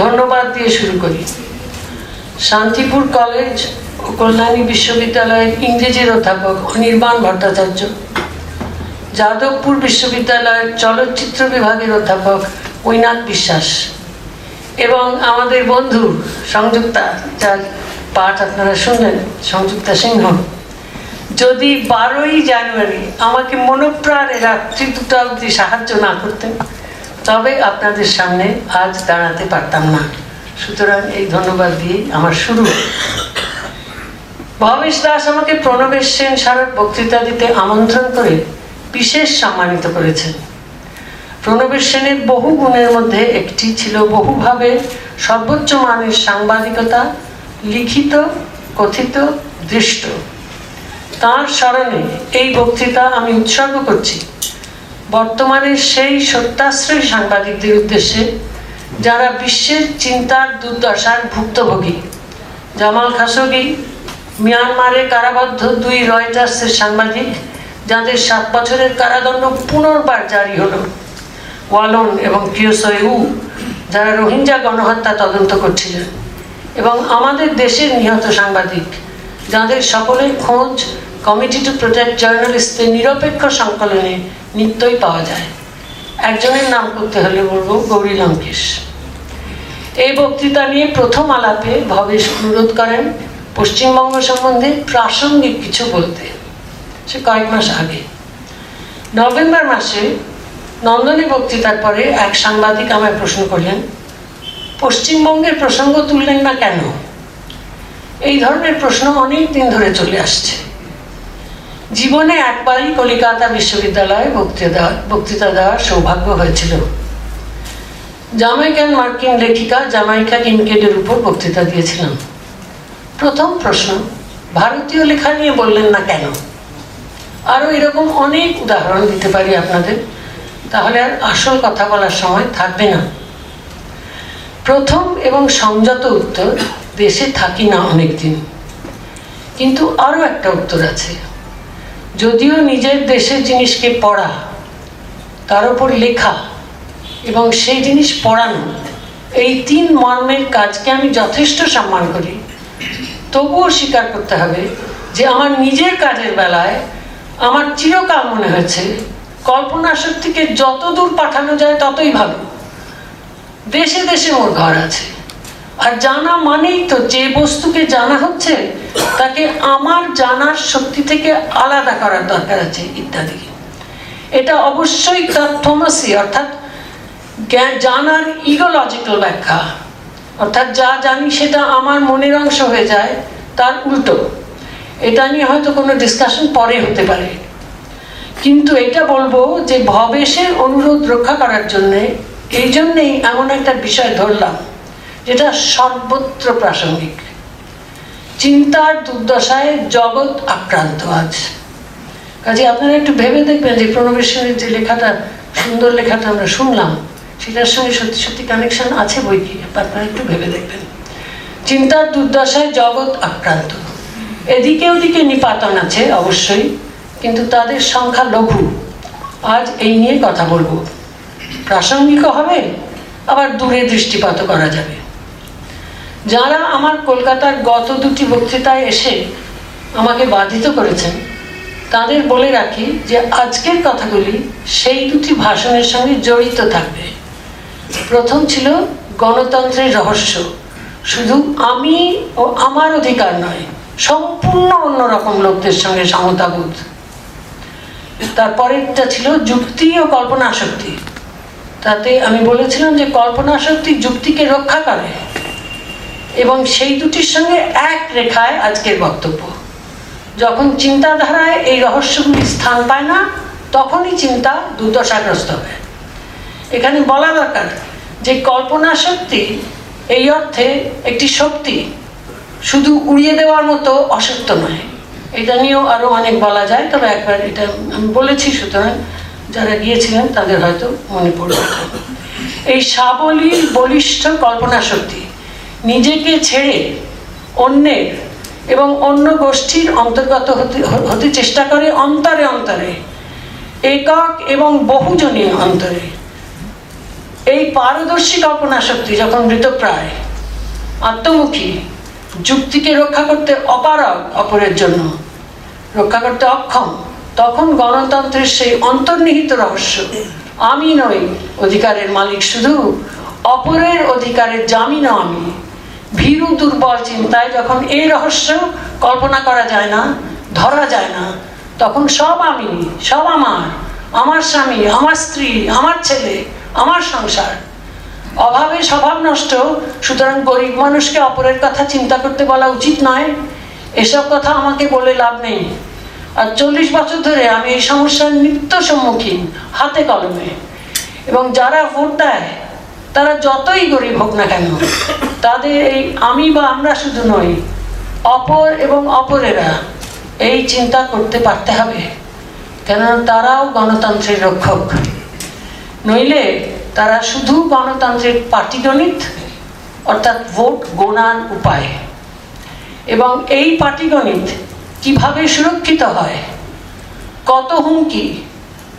ধন্যবাদ দিয়ে শুরু করি। শান্তিপুর কলেজ ও কল্যাণী বিশ্ববিদ্যালয়ের ইংরেজির অধ্যাপক অনির্বাণ ভট্টাচার্য, যাদবপুর বিশ্ববিদ্যালয়ের চলচ্চিত্র বিভাগের অধ্যাপক ঐনাথ বিশ্বাস এবং আমাদের বন্ধু সংযুক্তা, যার পাঠ আপনারা শুনলেন, সংযুক্তা সিংহ। যদি বারোই জানুয়ারি আমাকে মনোপ্রাণে রাত্রি দুটো অবধি সাহায্য না করতেন তবে আপনাদের সামনে আজ দাঁড়াতে পারতাম না। সুতরাং এই ধন্যবাদ দিয়ে আমার শুরু। ভবেশ দাস আমাকে প্রণবেশ সেন স্মারক বক্তৃতা দিতে আমন্ত্রণ করে বিশেষ সম্মানিত করেছেন। প্রণবেশ সেনের বহু গুণের মধ্যে একটি ছিল বহুভাবে সর্বোচ্চ মানের সাংবাদিকতা, লিখিত, কথিত, দৃষ্ট। তার স্মরণে এই বক্তৃতা আমি উৎসর্গ করছি। বর্তমানে সেই সত্যাশ্রয়ী সাংবাদিকদের উদ্দেশ্যে যারা বিশ্বের চিন্তার দুর্দশার ভুক্তভোগী, জামাল খাসোগি মিয়ানমারে কারাবদ্ধ দুই রয়টার্সের সাংবাদিক, যাদের সাত বছরের কারাদণ্ড পুনর্বার জারি হলো, ওয়ালন এবং কিওসইউ যারা রোহিঙ্গা গণহত্যা তদন্ত করছিলেন এবং আমাদের দেশের নিহত সাংবাদিক, যাদের সকলের খোঁজ কমিটি টু প্রোটেক্ট জার্নালিস্টদের নিরপেক্ষ সংকলনে নিত্যই পাওয়া যায়। একজনের নাম করতে হলে বলব গৌরী লঙ্কেশ। এই বক্তৃতা নিয়ে প্রথম আলাপে ভবেশ অনুরোধ করেন পশ্চিমবঙ্গ সম্বন্ধে প্রাসঙ্গিক কিছু বলতে। সে কয়েক মাস আগে। নভেম্বর মাসে নন্দনী বক্তৃতার পরে এক সাংবাদিক আমায় প্রশ্ন করলেন, পশ্চিমবঙ্গের প্রসঙ্গ তুললেন না কেন? এই ধরনের প্রশ্ন অনেক দিন ধরে চলে আসছে। জীবনে একবারই কলিকাতা বিশ্ববিদ্যালয়ে বক্তৃতা বক্তৃতা দেওয়ার সৌভাগ্য হয়েছিল। জামাইকান মার্কিন লেখিকা জামাইকা কিনকেডের উপর বক্তৃতা দিয়েছিলাম। প্রথম প্রশ্ন, ভারতীয় লেখা নিয়ে বললেন না কেন? আরও এরকম অনেক উদাহরণ দিতে পারি আপনাদের, তাহলে আর আসল কথা বলার সময় থাকবে না। প্রথম এবং সংযত উত্তর, দেশে থাকি না অনেকদিন। কিন্তু আরও একটা উত্তর আছে। যদিও নিজের দেশের জিনিসকে পড়া, তার উপর লেখা এবং সেই জিনিস পড়ানো, এই তিন মর্মের কাজকে আমি যথেষ্ট সম্মান করি। তবুও স্বীকার করতে হবে যে আমার নিজের কাজের বেলায় আমার চিরকাল মনে হয়েছে, কল্পনা শক্তিকে যত দূর পাঠানো যায় ততই ভালো। দেশে দেশে ওর ঘর আছে। আর জানা মানেই তো যে বস্তুকে জানা হচ্ছে, তাকে আমার জানার শক্তি থেকে আলাদা করার দরকার আছে ইত্যাদি। এটা অবশ্যই তথ্যমাসি অর্থাৎ জানার ইগোলজিক্যাল ব্যাখ্যা। অর্থাৎ যা জানি সেটা আমার মনের অংশ হয়ে যায়, তার উল্টো। এটা নিয়ে হয়তো কোনো ডিসকাশন পরে হতে পারে। কিন্তু এটা বলব যে ভবেশের অনুরোধ রক্ষা করার জন্যে, এই জন্যেই এমন একটা বিষয় ধরলাম। যেটা সর্বত্র প্রাসঙ্গিক। চিন্তার দুর্দশায় জগৎ আক্রান্ত আজ। কাজে আপনারা একটু ভেবে দেখবেন যে প্রণবেশ্বরের যে লেখাটা, সুন্দর লেখাটা আমরা শুনলাম, সেটার সঙ্গে সত্যি সত্যি কানেকশন আছে বই কি? আপনারা একটু ভেবে দেখবেন। চিন্তার দুর্দশায় জগৎ আক্রান্ত। এদিকে ওদিকে নিপাতন আছে অবশ্যই, কিন্তু তাদের সংখ্যা লঘু। আজ এই নিয়ে কথা বলব। প্রাসঙ্গিকও হবে, আবার দূরে দৃষ্টিপাত করা যাবে। যারা আমার কলকাতার গত দুটি বক্তৃতায় এসে আমাকে বাধিত করেছেন, তাদের বলে রাখি যে আজকের কথাগুলি সেই দুটি ভাষণের সঙ্গে জড়িত থাকবে। প্রথম ছিল গণতন্ত্রের রহস্য। শুধু আমি ও আমার অধিকার নয়, সম্পূর্ণ অন্যরকম লোকদের সঙ্গে সমতাবোধ। তারপরেরটা ছিল যুক্তি ও কল্পনা শক্তি তাতে আমি বলেছিলাম যে কল্পনা শক্তি যুক্তিকে রক্ষা করে। এবং সেই দুটির সঙ্গে এক রেখায় আজকের বক্তব্য। যখন চিন্তাধারায় এই রহস্যগুলি স্থান পায় না, তখনই চিন্তা দুর্দশাগ্রস্ত হয়। এখানে বলা দরকার যে কল্পনা শক্তি এই অর্থে একটি শক্তি, শুধু উড়িয়ে দেওয়ার মতো অসত্য নয়। এটা নিয়েও আরও অনেক বলা যায়, তবে একবার এটা আমি বলেছি, সুতরাং যারা গিয়েছিলেন তাদের হয়তো মনে পড়বে। এই সাবলীল, বলিষ্ঠ কল্পনা শক্তি নিজেকে ছেড়ে অন্যের এবং অন্য গোষ্ঠীর অন্তর্গত হতে হতে চেষ্টা করে অন্তরে অন্তরে, একক এবং বহুজনীয় অন্তরে। এই পারদর্শী কল্পনা শক্তি যখন মৃতপ্রায়, আত্মমুখী, যুক্তিকে রক্ষা করতে অপারগ অপরের জন্য, রক্ষা করতে অক্ষম, তখন গণতন্ত্রের সেই অন্তর্নিহিত রহস্য, আমি নই অধিকারের মালিক, শুধু অপরের অধিকারের জামিনও আমি। ভীরু দুর্বল চিন্তায় যখন এই রহস্য কল্পনা করা যায় না, ধরা যায় না, তখন সব আমি, সব আমার আমার স্বামী, আমার স্ত্রী, আমার ছেলে, আমার সংসার। অভাবে স্বভাব নষ্ট, সুতরাং গরিব মানুষকে অপরের কথা চিন্তা করতে বলা উচিত নয়। এসব কথা আমাকে বলে লাভ নেই। আর চল্লিশ বছর ধরে আমি এই সমস্যার নিত্য সম্মুখীন হাতে কলমে। এবং যারা ভোট দেয় তারা যতই গরিব হোক না কেন, তাদের এই আমি বা আমরা শুধু নই, অপর এবং অপরেরা এই চিন্তা করতে পারতে হবে। কেননা তারাও গণতন্ত্রের রক্ষক। নইলে তারা শুধু গণতন্ত্রের পাটিগণিত অর্থাৎ ভোট গোনার উপায়। এবং এই পাটিগণিত কীভাবে সুরক্ষিত হয়, কত হুমকি,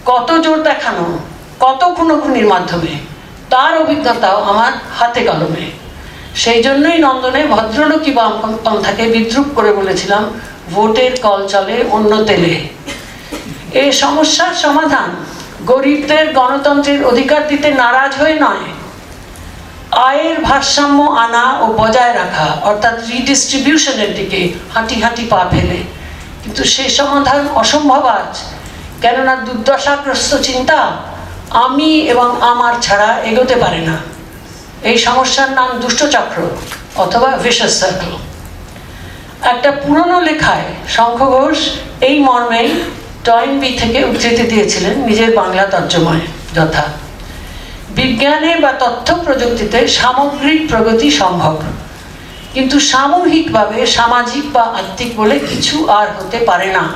কত জোর দেখানো, কত খুনোখুনির মাধ্যমে তার অভিজ্ঞতাও আমার হাতে কলমে। সেই জন্যই নন্দনে ভদ্রলোকী বামপন্থাকে বিদ্রুপ করে বলেছিলাম, ভোটের কল চলে অন্য তেলে। এই সমস্যার সমাধান গরিবদের গণতন্ত্রের অধিকার দিতে নারাজ হয়ে নয়। আয়ের ভারসাম্য আনা ও বজায় রাখা, অর্থাৎ রিডিস্ট্রিবিউশনের দিকে হাঁটি হাঁটি পা ফেলে। কিন্তু সে সমাধান অসম্ভব আজ, কেননা দুর্দশাগ্রস্ত চিন্তা আমি এবং আমার ছাড়া এগোতে পারে না। এই সমস্যার নাম দুষ্টচক্র অথবা ভিশাস সার্কেল একটা পুরনো লেখায় শঙ্খ ঘোষ এই মর্মেই টয়েনবি থেকে উদ্ধৃতি দিয়েছিলেন নিজের বাংলা তর্জমায় যথা। বিজ্ঞানে বা তথ্য প্রযুক্তিতে সামগ্রিক প্রগতি সম্ভব। কিন্তু সামূহিকভাবে সামাজিক বা আত্মিক বলে কিছু আর হতে পারে না।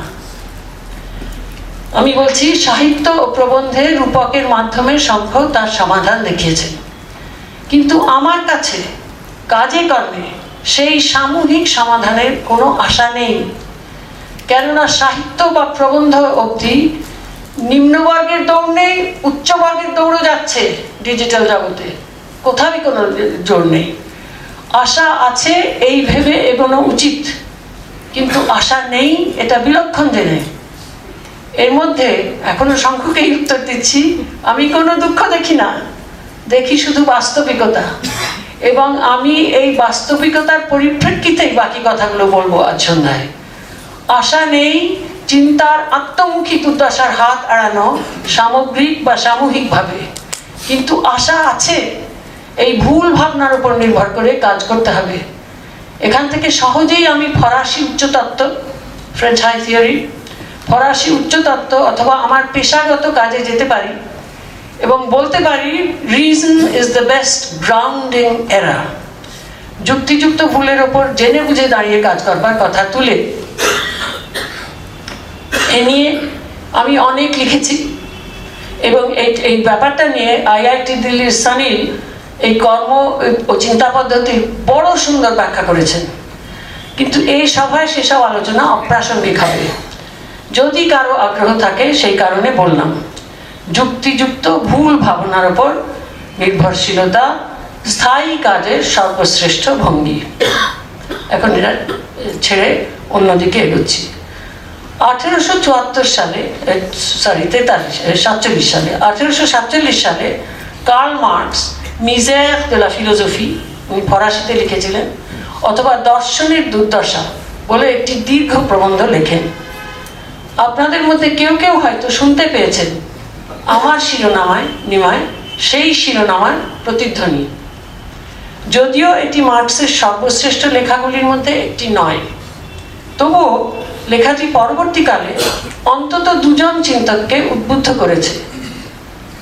আমি বলছি, সাহিত্য ও প্রবন্ধে রূপকের মাধ্যমে শঙ্খ তার সমাধান দেখিয়েছে। কিন্তু আমার কাছে কাজে কর্মে সেই সামূহিক সমাধানের কোনো আশা নেই। কেননা সাহিত্য বা প্রবন্ধ অবধি নিম্নবর্গের দৌড় নেই উচ্চবর্গের দৌড়ও যাচ্ছে ডিজিটাল জগতে। কোথাও কোনো জোর নেই। আশা আছে এই ভেবে এগোনো উচিত। কিন্তু আশা নেই, এটা বিলক্ষণ জেনে। এর মধ্যে এখনও শঙ্খকেই উত্তর দিচ্ছি। আমি কোনো দুঃখ দেখি না। দেখি শুধু বাস্তবিকতা। এবং আমি এই বাস্তবিকতার পরিপ্রেক্ষিতেই বাকি কথাগুলো বলব আজ সন্ধ্যায়। আশা নেই চিন্তার আত্মমুখী দুর্দশার হাত এড়ানো সামগ্রিক বা সামূহিকভাবে। কিন্তু আশা আছে। এই ভুল ভাবনার উপর নির্ভর করে কাজ করতে হবে। এখান থেকে সহজেই আমি ফরাসি উচ্চতত্ত্ব ফ্রেঞ্চ হাই থিওরি ফরাসি উচ্চতত্ত্ব অথবা আমার পেশাগত কাজে যেতে পারি এবং বলতে পারি reason is the best grounding এরা যুক্তিযুক্ত ভুলের ওপর জেনে বুঝে দাঁড়িয়ে কাজ করবার কথা তুলে। এ নিয়ে আমি অনেক লিখেছি এবং এই এই ব্যাপারটা নিয়ে আইআইটি দিল্লির সানিল এই কর্ম ও চিন্তা পদ্ধতির বড় সুন্দর ব্যাখ্যা করেছেন। কিন্তু এই সভায় সেসব আলোচনা অপ্রাসঙ্গিক হবে। যদি কারও আগ্রহ থাকে, সেই কারণে বললাম। যুক্তিযুক্ত ভুল ভাবনার ওপর নির্ভরশীলতা স্থায়ী কাজের সর্বশ্রেষ্ঠ ভঙ্গি। এখন এটা ছেড়ে অন্যদিকে এগোচ্ছি। আঠেরোশো চুয়াত্তর সালে সরি তেতাল্লিশ সাতচল্লিশ সালে, আঠেরোশো সাতচল্লিশ সালে কার্ল মার্কস মিজের la philosophie উনি ফরাসিতে লিখেছিলেন, অথবা দর্শনের দুর্দশা বলে একটি দীর্ঘ প্রবন্ধ লেখেন। আপনাদের মধ্যে কেউ কেউ হয়তো শুনতে পেয়েছেন। আমার শিরোনামায়, নিমায়, সেই শিরোনামার প্রতিধ্বনি। যদিও এটি মার্কসের সর্বশ্রেষ্ঠ লেখাগুলির মধ্যে একটি নয়। তবুও লেখাটি পরবর্তীকালে অন্তত দুজন চিন্তককে উদ্বুদ্ধ করেছে।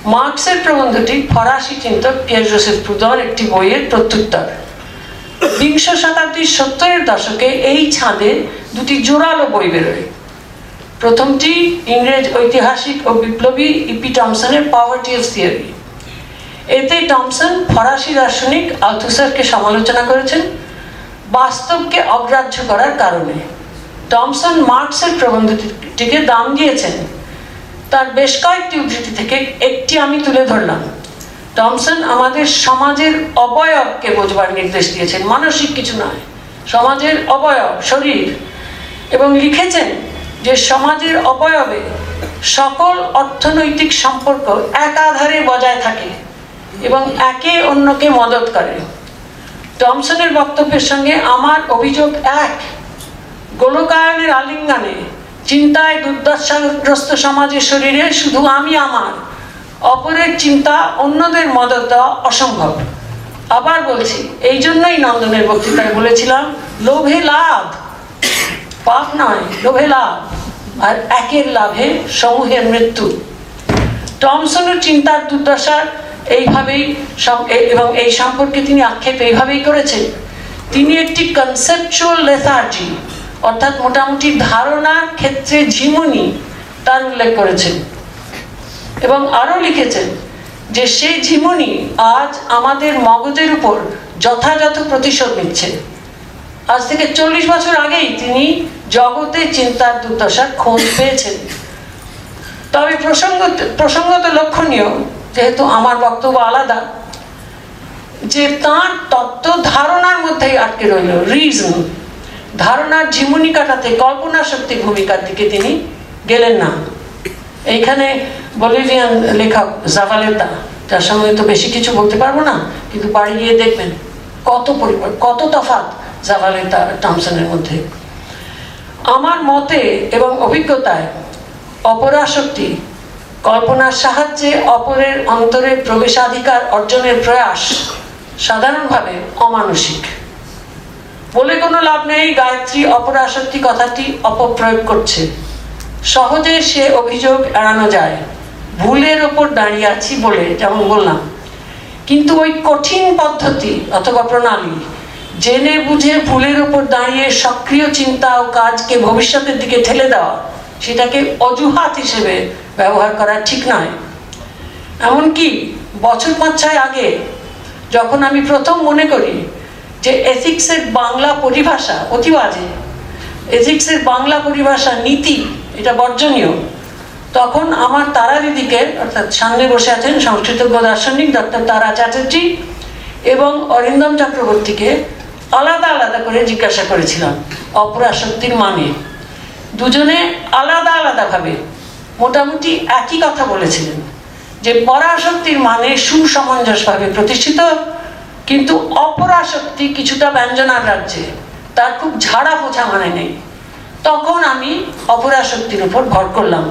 মার্কসের প্রবন্ধটি ফরাসি চিন্তক পিয়ার জোসেফ প্রুদর একটি বইয়ের প্রত্যুত্তর। বিংশ শতাব্দীর সত্তরের দশকে এই ছাদে দুটি জোরালো বই বেরোয়। প্রথমটি ইংরেজ ঐতিহাসিক ও বিপ্লবী ইপি টমসনের পাওয়ারটি অফ থিওরি এতে টমসন ফরাসি দার্শনিক আলথুসারকে সমালোচনা করেছেন বাস্তবকে অগ্রাহ্য করার কারণে। টমসন মার্কসের প্রবন্ধটিকে দাম দিয়েছেন। তার বেশ কয়েকটি উদ্ধৃতি থেকে একটি আমি তুলে ধরলাম। টমসন আমাদের সমাজের অবয়বকে বোঝবার নির্দেশ দিয়েছেন। মানসিক কিছু নয়, সমাজের অবয়ব, শরীর। এবং লিখেছেন যে সমাজের অবয়বে সকল অর্থনৈতিক সম্পর্ক একাধারে বজায় থাকে এবং একে অন্যকে মদত করে। টমসনের বক্তব্যের সঙ্গে আমার অভিযোগ এক। গোলকায়নের আলিঙ্গনে চিন্তায় দুর্দশাগ্রস্ত সমাজের শরীরে শুধু আমি আমার, অপরের চিন্তা অন্যদের মদত দেওয়া অসম্ভব। আবার বলছি, এই জন্যই নন্দনের বক্তৃতায় বলেছিলাম, লোভে লাভ। পাপ নয়, লোভে লাভ। আর একের লাভে সমূহের মৃত্যু। টমসনের চিন্তার দুর্দশা এইভাবেই এবং এই সম্পর্কে তিনি আক্ষেপ এইভাবেই করেছেন। তিনি একটি কনসেপচুয়াল লেথার্জি অর্থাৎ মোটামুটি ধারণার ক্ষেত্রে ঝিমুনি, তার উল্লেখ করেছেন। এবং আরও লিখেছেন যে সেই ঝিমুনি আজ আমাদের মগজের উপর যথাযথ প্রতিশোধ নিচ্ছে। আজ থেকে চল্লিশ বছর আগেই তিনি জগতে চিন্তার দুর্দশার খোঁজ পেয়েছেন। তবে প্রসঙ্গ প্রসঙ্গত লক্ষণীয়, যেহেতু আমার বক্তব্য আলাদা, যে তার তত্ত্ব ধারণার মধ্যেই আটকে রইল রিজন ধারণার ঝিমুনি কাটাতে কল্পনা শক্তি ভূমিকার দিকে তিনি গেলেন না। এইখানে বলিভিয়ান লেখক জাভালেতা, যার সঙ্গে তো বেশি কিছু বলতে পারব না, কিন্তু বাড়ি গিয়ে দেখবেন কত পরিবার, কত তফাৎ জাভালেতা টমসনের মধ্যে। আমার মতে এবং অভিজ্ঞতায় অপরাশক্তি, কল্পনার সাহায্যে অপরের অন্তরে প্রবেশাধিকার অর্জনের প্রয়াস সাধারণভাবে অমানসিক। বলে কোনো লাভ নেই, গায়ত্রী অপরাশক্তি কথাটি অপপ্রয়োগ করছে। সহজে সে অভিযোগ এড়ানো যায়। ভুলের ওপর দাঁড়িয়ে আছি বলে যেমন বললাম। কিন্তু ওই কঠিন পদ্ধতি অথবা প্রণালী জেনে বুঝে ভুলের ওপর দাঁড়িয়ে সক্রিয় চিন্তা ও কাজকে ভবিষ্যতের দিকে ঠেলে দেওয়া, সেটাকে অজুহাত হিসেবে ব্যবহার করা ঠিক নয়। এমনকি বছর পাঁচ ছয় আগে যখন আমি প্রথম মনে করি যে এথিক্সের বাংলা পরিভাষা অতি বাজে, এথিক্সের বাংলা পরিভাষা নীতি, এটা বর্জনীয়, তখন আমার তারা দিদিকে, অর্থাৎ সামনে বসে আছেন সংস্কৃতজ্ঞ দার্শনিক ডক্টর তারা চ্যাটার্জি এবং অরিন্দম চক্রবর্তীকে আলাদা আলাদা করে জিজ্ঞাসা করেছিলাম অপরাশক্তির মানে। দুজনে আলাদা আলাদাভাবে মোটামুটি একই কথা বলেছিলেন, যে পরাশক্তির মানে সুসমঞ্জসভাবে প্রতিষ্ঠিত, কিন্তু অপরাশক্তি কিছুটা ব্যঞ্জনার রাজ্যে, তার খুব ঝাড়া পোছা মানে নেই। তখন আমি অপরাশক্তির উপর ভর করলাম।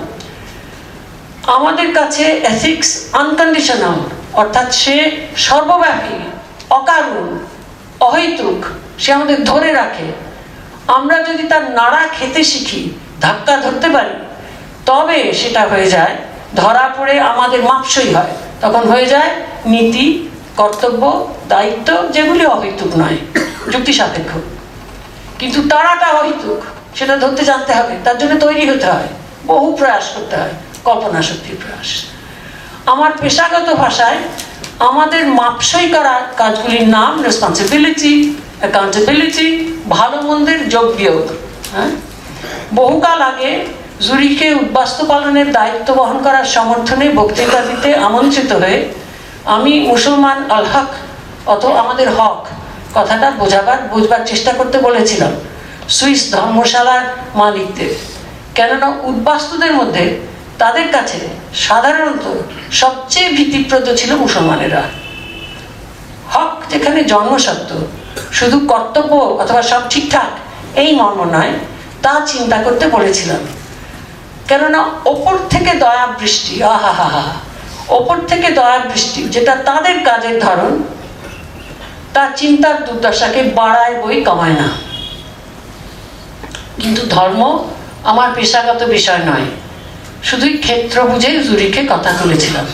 আমাদের কাছে এথিক্স আনকন্ডিশনাল অর্থাৎ সে সর্বব্যাপী, অকারণ অহৈতুক, সে আমাদের ধরে রাখে। আমরা যদি তার নাড়া খেতে শিখি, ধাক্কা ধরতে পারি, তবে সেটা হয়ে যায়, ধরা পড়ে আমাদের মাপসই হয়। তখন হয়ে যায় নীতি, কর্তব্য, দায়িত্ব, যেগুলি অহৈতুক নয়, যুক্তি সাপেক্ষ। কিন্তু তারাটা অহৈতুক, সেটা ধরতে জানতে হবে, তার জন্য তৈরি হতে হয়, বহু প্রয়াস করতে হয়, কল্পনা শক্তির প্রয়াস। আমার পেশাগত ভাষায় আমাদের মাপসই করা কাজগুলির নাম রেসপন্সিবিলিটি অ্যাকাউন্টেবিলিটি ভালো মন্দের যোগ বিয়োগ। হ্যাঁ? বহুকাল আগে জুরিকে উদ্বাস্তু পালনের দায়িত্ব বহন করার সমর্থনে বক্তৃতা দিতে আমন্ত্রিত হয়ে আমি মুসলমান আল হক, অত আমাদের হক কথাটা বোঝাবার, বুঝবার চেষ্টা করতে বলেছিলাম। সুইস ধর্মশালার মালিকদের। কেননা উদ্বাস্তুদের মধ্যে তাদের কাছে সাধারণত সবচেয়ে ভীতিপ্রদ ছিল মুসলমানেরা। হক যেখানে জন্মসত্ত্ব, শুধু কর্তব্য অথবা সব ঠিকঠাক, এই মর্ম নয়, তা চিন্তা করতে বলেছিলাম। কেননা ওপর থেকে দয়া বৃষ্টি আহা হা হা ওপর থেকে দয়া বৃষ্টি, যেটা তাদের কাজের ধরন, তা চিন্তার দুর্দশাকে বাড়ায় বই কমায় না। কিন্তু ধর্ম আমার পেশাগত বিষয় নয়। শুধুই ক্ষেত্র বুঝে জুরিকে কথা তুলেছিলাম।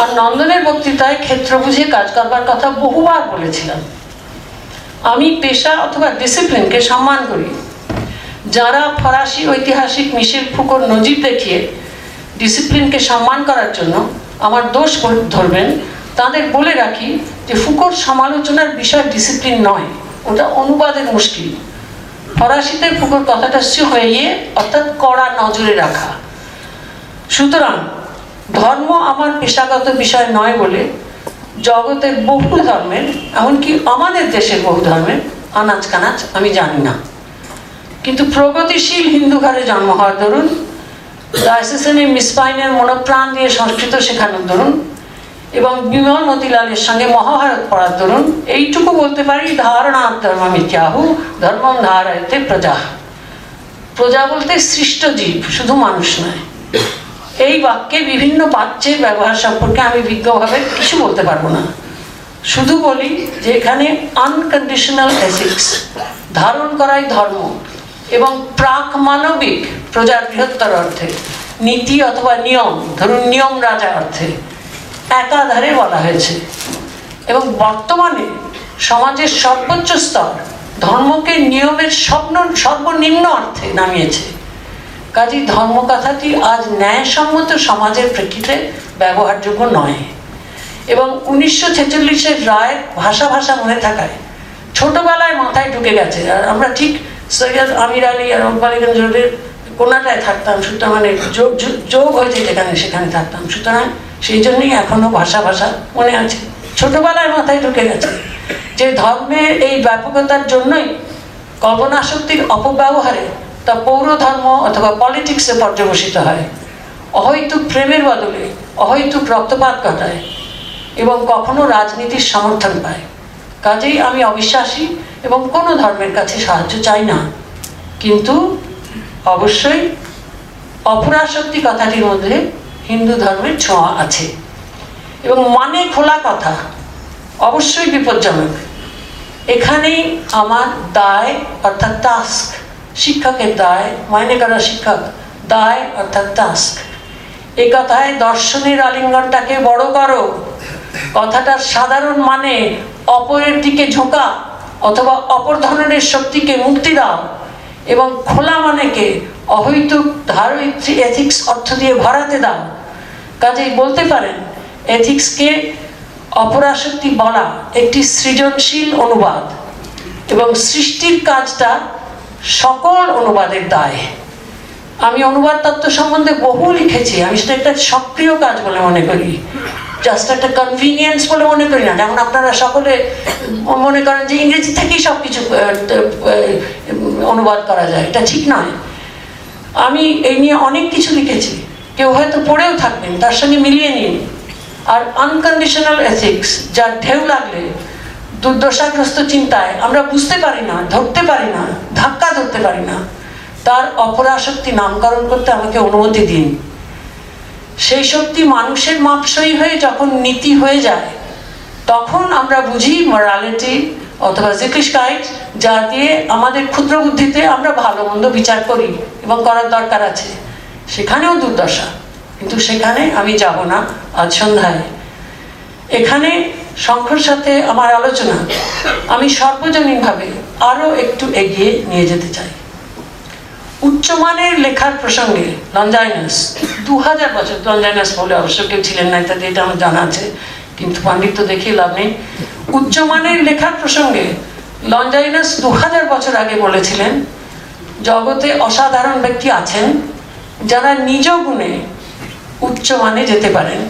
আর নন্দনের বক্তৃতায় ক্ষেত্র বুঝে কাজ করবার কথা বহুবার বলেছিলাম। আমি পেশা অথবা ডিসিপ্লিনকে সম্মান করি। যারা ফরাসি ঐতিহাসিক মিশেল ফুকোর নজির দেখিয়ে ডিসিপ্লিনকে সম্মান করার জন্য আমার দোষ ধরবেন, তাদের বলে রাখি যে ফুকোর সমালোচনার বিষয় ডিসিপ্লিন নয়, ওটা অনুবাদের মুশকিল। ফরাসিতে ফুকোর কথাটা হয়ে অর্থাৎ কড়া নজরে রাখা। সুতরাং ধর্ম আমার পেশাগত বিষয় নয় বলে জগতের বহু ধর্মের, এমনকি আমাদের দেশের বহু ধর্মের আনাচ কানাচ আমি জানি না। কিন্তু প্রগতিশীল হিন্দু ঘরে জন্ম হওয়ার দরুন ডায়সেশনে মিসপাইনের মনোপ্রাণ দিয়ে সংস্কৃত শেখানোর দরুন, এবং বিমল মতিলালের সঙ্গে মহাভারত পড়ার দরুন, এইটুকু বলতে পারি, ধারণা ধর্ম মিথ্যাহু ধর্মম ধারায়তে প্রজা। প্রজা বলতে সৃষ্ট জীব, শুধু মানুষ নয়। এই বাক্যে বিভিন্ন বাচ্যের ব্যবহার সম্পর্কে আমি বিজ্ঞভাবে কিছু বলতে পারব না। শুধু বলি যে এখানে আনকন্ডিশনাল এথিক্স ধারণ করাই ধর্ম এবং প্রাক মানবিক প্রজার বৃহত্তর অর্থে, নীতি অথবা নিয়ম, ধরুন নিয়ম রাজা অর্থে, একাধারে বলা হয়েছে। এবং বর্তমানে সমাজের সর্বোচ্চ স্তর ধর্মকে নিয়মের সর্বনিম্ন অর্থে নামিয়েছে। কাজী ধর্মকথাটি আজ ন্যায়সম্মত সমাজের প্রেক্ষিতে ব্যবহারযোগ্য নয়। এবং উনিশশো ছেচল্লিশের রায় ভাষা ভাষা মনে থাকায় ছোটবেলায় মাথায় ঢুকে গেছে। আর আমরা ঠিক সৈয়দ আমির আলী আর রব্বালিগঞ্জ রোডের কোনাটায় থাকতাম, সুতরাং মানে যোগ যোগ হয়েছে যেখানে, সেখানে থাকতাম। সুতরাং সেই জন্যই এখনও ভাষা ভাষা মনে আছে। ছোটবেলায় মাথায় ঢুকে গেছে যে ধর্মের এই ব্যাপকতার জন্যই কল্পনাশক্তির অপব্যবহারে তা পৌর ধর্ম অথবা পলিটিক্সে পর্যবসিত হয়। অহৈতুক প্রেমের বদলে অহৈতুক রক্তপাত ঘটায় এবং কখনো রাজনীতির সমর্থন পায়। কাজেই আমি অবিশ্বাসী এবং কোনো ধর্মের কাছে সাহায্য চাই না। কিন্তু অবশ্যই অপরাশক্তি কথাটির মধ্যে হিন্দু ধর্মের ছোঁয়া আছে। এবং মানে খোলা কথা অবশ্যই বিপজ্জনক। এখানেই আমার দায় অর্থাৎ টাস্ক শিক্ষকের দায় মাইনে করা শিক্ষক, দায় অর্থাৎ টাস্ক এ কথায় দর্শনের আলিঙ্গনটাকে বড় করো। কথাটার সাধারণ মানে অপরের দিকে ঝোঁকা অথবা অপর ধরনের শক্তিকে মুক্তি দাও এবং খোলা মানেকে অহৈতুক ধারৈত্রী এথিক্স অর্থ দিয়ে ভরাতে দাও। কাজেই বলতে পারেন এথিক্সকে অপরাশক্তি বলা একটি সৃজনশীল অনুবাদ এবং সৃষ্টির কাজটা সকল অনুবাদের দায়। আমি অনুবাদ তত্ত্ব সম্বন্ধে বহু লিখেছি, আমি সেটা একটা সক্রিয় কাজ বলে মনে করি। জাস্ট একটা কনভিনিয়েন্স বলে মনে করি না, যেমন আপনারা সকলে মনে করেন যে ইংরেজি থেকেই সব কিছু অনুবাদ করা যায়, এটা ঠিক নয়। আমি এই নিয়ে অনেক কিছু লিখেছি, কেউ হয়তো পড়েও থাকবেন, তার সঙ্গে মিলিয়ে নিন। আর আনকন্ডিশনাল এথিক্স যার ঢেউ লাগলে দুর্দশাগ্রস্ত চিন্তায় আমরা বুঝতে পারি না, ধরতে পারি না, ধাক্কা ধরতে পারি না। তার অপরাশক্তি নামকরণ করতে আমাকে অনুমতি দিন। সেই শক্তি মানুষের মাপসই হয়ে যখন নীতি হয়ে যায়, তখন আমরা বুঝি মরালিটি অথবা জিকিসকাইট যা দিয়ে আমাদের ক্ষুদ্র বুদ্ধিতে আমরা ভালো মন্দ বিচার করি এবং করার দরকার আছে। সেখানেও দুর্দশা, কিন্তু সেখানে আমি যাব না আজ সন্ধ্যায়। এখানে শঙ্কর সাথে আমার আলোচনা, আমি সর্বজনীনভাবে আরও একটু এগিয়ে নিয়ে যেতে চাই। উচ্চমানের লেখার প্রসঙ্গে লঞ্জাইনাস দু হাজার বছর, লঞ্জাইনাস বলে অবশ্য কেউ ছিলেন না, ইত্যাদি, এটা আমার জানা আছে, কিন্তু পাণ্ডিত্য দেখে লাভ নেই। উচ্চমানের লেখার প্রসঙ্গে লঞ্জাইনাস দু হাজার বছর আগে বলেছিলেন, জগতে অসাধারণ ব্যক্তি আছেন, যারা নিজ গুণে উচ্চমানে যেতে পারেন,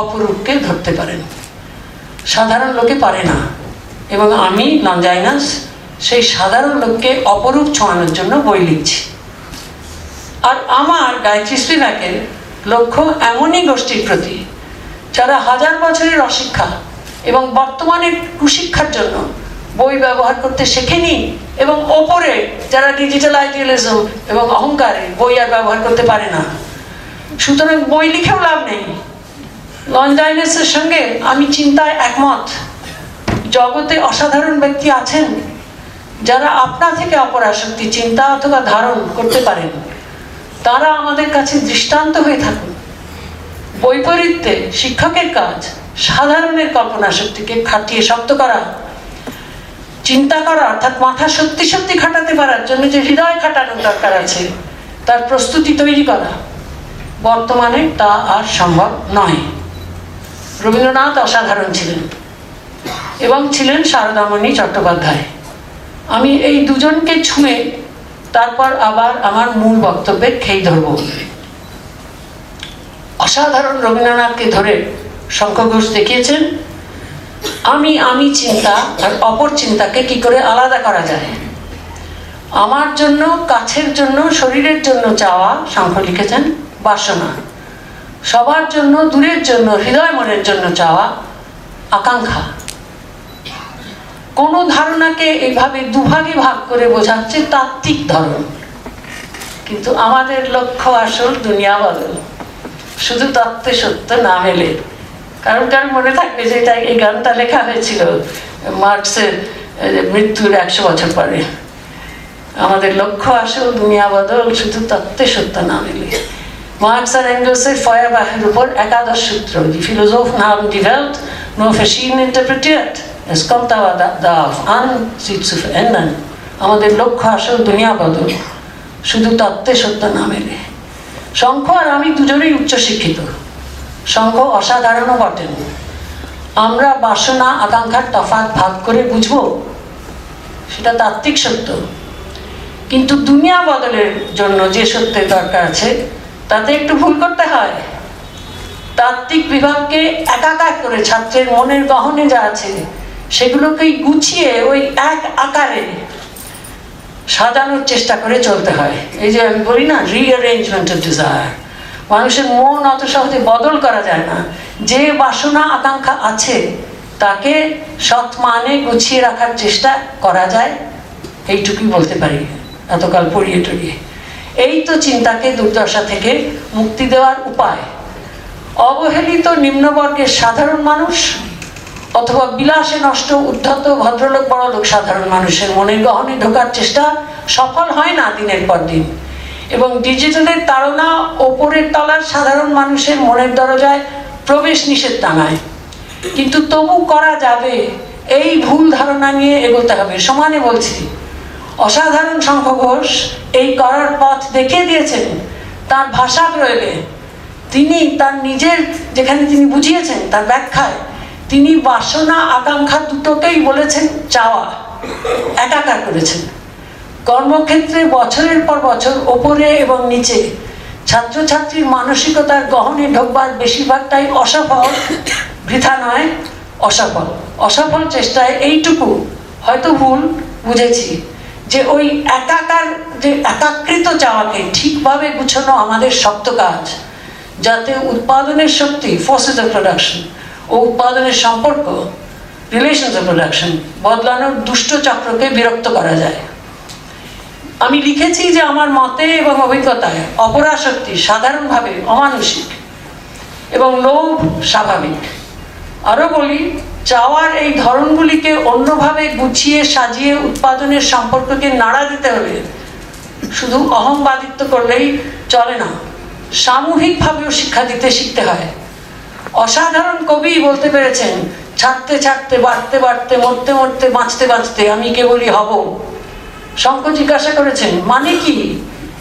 অপরূপকে ধরতে পারেন। সাধারণ লোকে পারে না। এবং আমি লঞ্জাইনাস সেই সাধারণ লোককে অপরূপ ছোঁয়ানোর জন্য বই লিখছি। আর আমার গায়ত্রী স্পিনাকের লক্ষ্য এমনই গোষ্ঠীর প্রতি, যারা হাজার বছরের অশিক্ষা এবং বর্তমানের কুশিক্ষার জন্য বই ব্যবহার করতে শেখেনি এবং ওপরে যারা ডিজিটাল আইডিয়ালিজম এবং অহংকারে বই আর ব্যবহার করতে পারে না। সুতরাং বই লিখেও লাভ নেই। লঞ্জাইনেসের সঙ্গে আমি চিন্তায় একমত। জগতে অসাধারণ ব্যক্তি আছেন যারা আপনা থেকে অপরাশক্তি, চিন্তা অথবা ধারণ করতে পারেন। তারা আমাদের কাছে দৃষ্টান্ত হয়ে থাকুন। বৈপরীত্যে শিক্ষকের কাজ, সাধারণের কল্পনা শক্তিকে খাটিয়ে শক্ত করা। চিন্তা করা অর্থাৎ মাথা সত্যি সত্যি খাটাতে পারার জন্য যে হৃদয় খাটানোর দরকার আছে, তার প্রস্তুতি তৈরি করা। বর্তমানে তা আর সম্ভব নয়। রবীন্দ্রনাথ অসাধারণ ছিলেন এবং ছিলেন শারদামণি চট্টোপাধ্যায়। আমি এই দুজনকে ছুঁয়ে তারপর আবার আমার মূল বক্তব্যে খেই ধরব। অসাধারণ রবীন্দ্রনাথকে ধরে শঙ্খ ঘোষ দেখিয়েছেন, আমি আমি চিন্তা আর অপর চিন্তাকে কি করে আলাদা করা যায়? আমার জন্য, কাছের জন্য, শরীরের জন্য চাওয়া শঙ্খ লিখেছেন, বাসনা। সবার জন্য, দূরের জন্য, হৃদয় মনের জন্য চাওয়া আকাঙ্ক্ষা। কোন ধারণাকে এইভাবে দুভাগে ভাগ করে বোঝাচ্ছে তাত্ত্বিক ধরন। কিন্তু আমাদের লক্ষ্য আসল দুনিয়া বদল। শুধু তত্ত্বে সত্য না মেলে। কারণ কারণ মনে থাকবে যে এটা এই গানটা লেখা হয়েছিল মার্কসের মৃত্যুর একশো বছর পরে। আমাদের লক্ষ্য আসল দুনিয়া বদল শুধু তত্ত্বে সত্য না মেলে। Marx Engelsের Feuerbachের উপর একাদশ সূত্র Die Philosophen haben die Welt nur verschieden interpretiert. Es kommt aber darauf an, sie zu verändern. আমাদের লক্ষ্য আসল দুনিয়া বদল শুধু তত্ত্বে সত্য না মেলে। শঙ্খ আর আমি দুজনেই উচ্চশিক্ষিত শঙ্খ অসাধারণও বটেন আমরা বাসনা আকাঙ্ক্ষার তফাৎ ভাগ করে বুঝব সেটা তাত্ত্বিক সত্য। কিন্তু দুনিয়া বদলের জন্য যে সত্যের দরকার আছে তাতে একটু ভুল করতে হয়। তাত্ত্বিক বিভাগকে একাকার করে ছাত্রের মনের গহনে যা আছে, সেগুলোকেই গুছিয়ে ওই এক আকারে সাজানোর চেষ্টা করে চলতে হয়। এই যে আমি বলি না রিঅ্যারেঞ্জমেন্ট অফ ডিজায়ার মানুষের মন অত সহজে বদল করা যায় না। যে বাসনা, আকাঙ্ক্ষা আছে, তাকে সৎ মানে গুছিয়ে রাখার চেষ্টা করা যায়। এইটুকুই বলতে পারি, এতকাল পড়িয়ে টড়িয়ে। এই তো চিন্তাকে দুর্দশা থেকে মুক্তি দেওয়ার উপায়। অবহেলিত নিম্নবর্গের সাধারণ মানুষ অথবা বিলাসে নষ্ট, উদ্ধত ভদ্রলোক বড়লোক সাধারণ মানুষের মনের গহনে ঢোকার চেষ্টা সফল হয় না দিনের পর দিন। এবং ডিজিটালের তাড়না ওপরের তলার সাধারণ মানুষের মনের দরজায় প্রবেশ নিষেধ টাঙায়। কিন্তু তবু করা যাবে, এই ভুল ধারণা নিয়ে এগোতে হবে। সমানে বলছি অসাধারণ শঙ্খ ঘোষ এই করার পথ দেখিয়ে দিয়েছেন। তার ভাষা প্রয়োগে। তিনি তার নিজের যেখানে তিনি বুঝিয়েছেন, তার ব্যাখ্যায়, তিনি বাসনা আকাঙ্ক্ষা দুটোকেই বলেছেন, চাওয়া একাকার করেছেন। কর্মক্ষেত্রে বছরের পর বছর ওপরে এবং নিচে ছাত্রছাত্রীর মানসিকতার গহনে ঢোকবার বেশিরভাগটাই অসফল, বৃথা নয়, অসফল। অসফল চেষ্টায় এইটুকু, হয়তো ভুল, বুঝেছি। যে ওই একাকার, যে একাকৃত চাওয়াকে ঠিকভাবে গুছানো আমাদের শক্ত কাজ, যাতে উৎপাদনের শক্তি ফোর্সেস অফ প্রোডাকশন ও উৎপাদনের সম্পর্ক রিলেশনস অফ প্রোডাকশন বদলানোর দুষ্ট চক্রকে বিরক্ত করা যায়। আমি লিখেছি যে আমার মতে এবং অভিজ্ঞতায় অপরাশক্তি সাধারণভাবে অমানসিক এবং লোভ স্বাভাবিক। আরও বলি চাওয়ার এই ধরনগুলিকে অন্যভাবে গুছিয়ে সাজিয়ে উৎপাদনের সম্পর্ককে নাড়া দিতে হবে। শুধু অহংবাদিত্ব করলেই চলে না, সামূহিকভাবেও শিক্ষা দিতে শিখতে হয়। অসাধারণ কবি বলতে পেরেছেন, ছাড়তে ছাড়তে, বাড়তে বাড়তে, মরতে মরতে, বাঁচতে বাঁচতে আমি কেবলই হব। শঙ্খ জিজ্ঞাসা করেছেন মানে কি?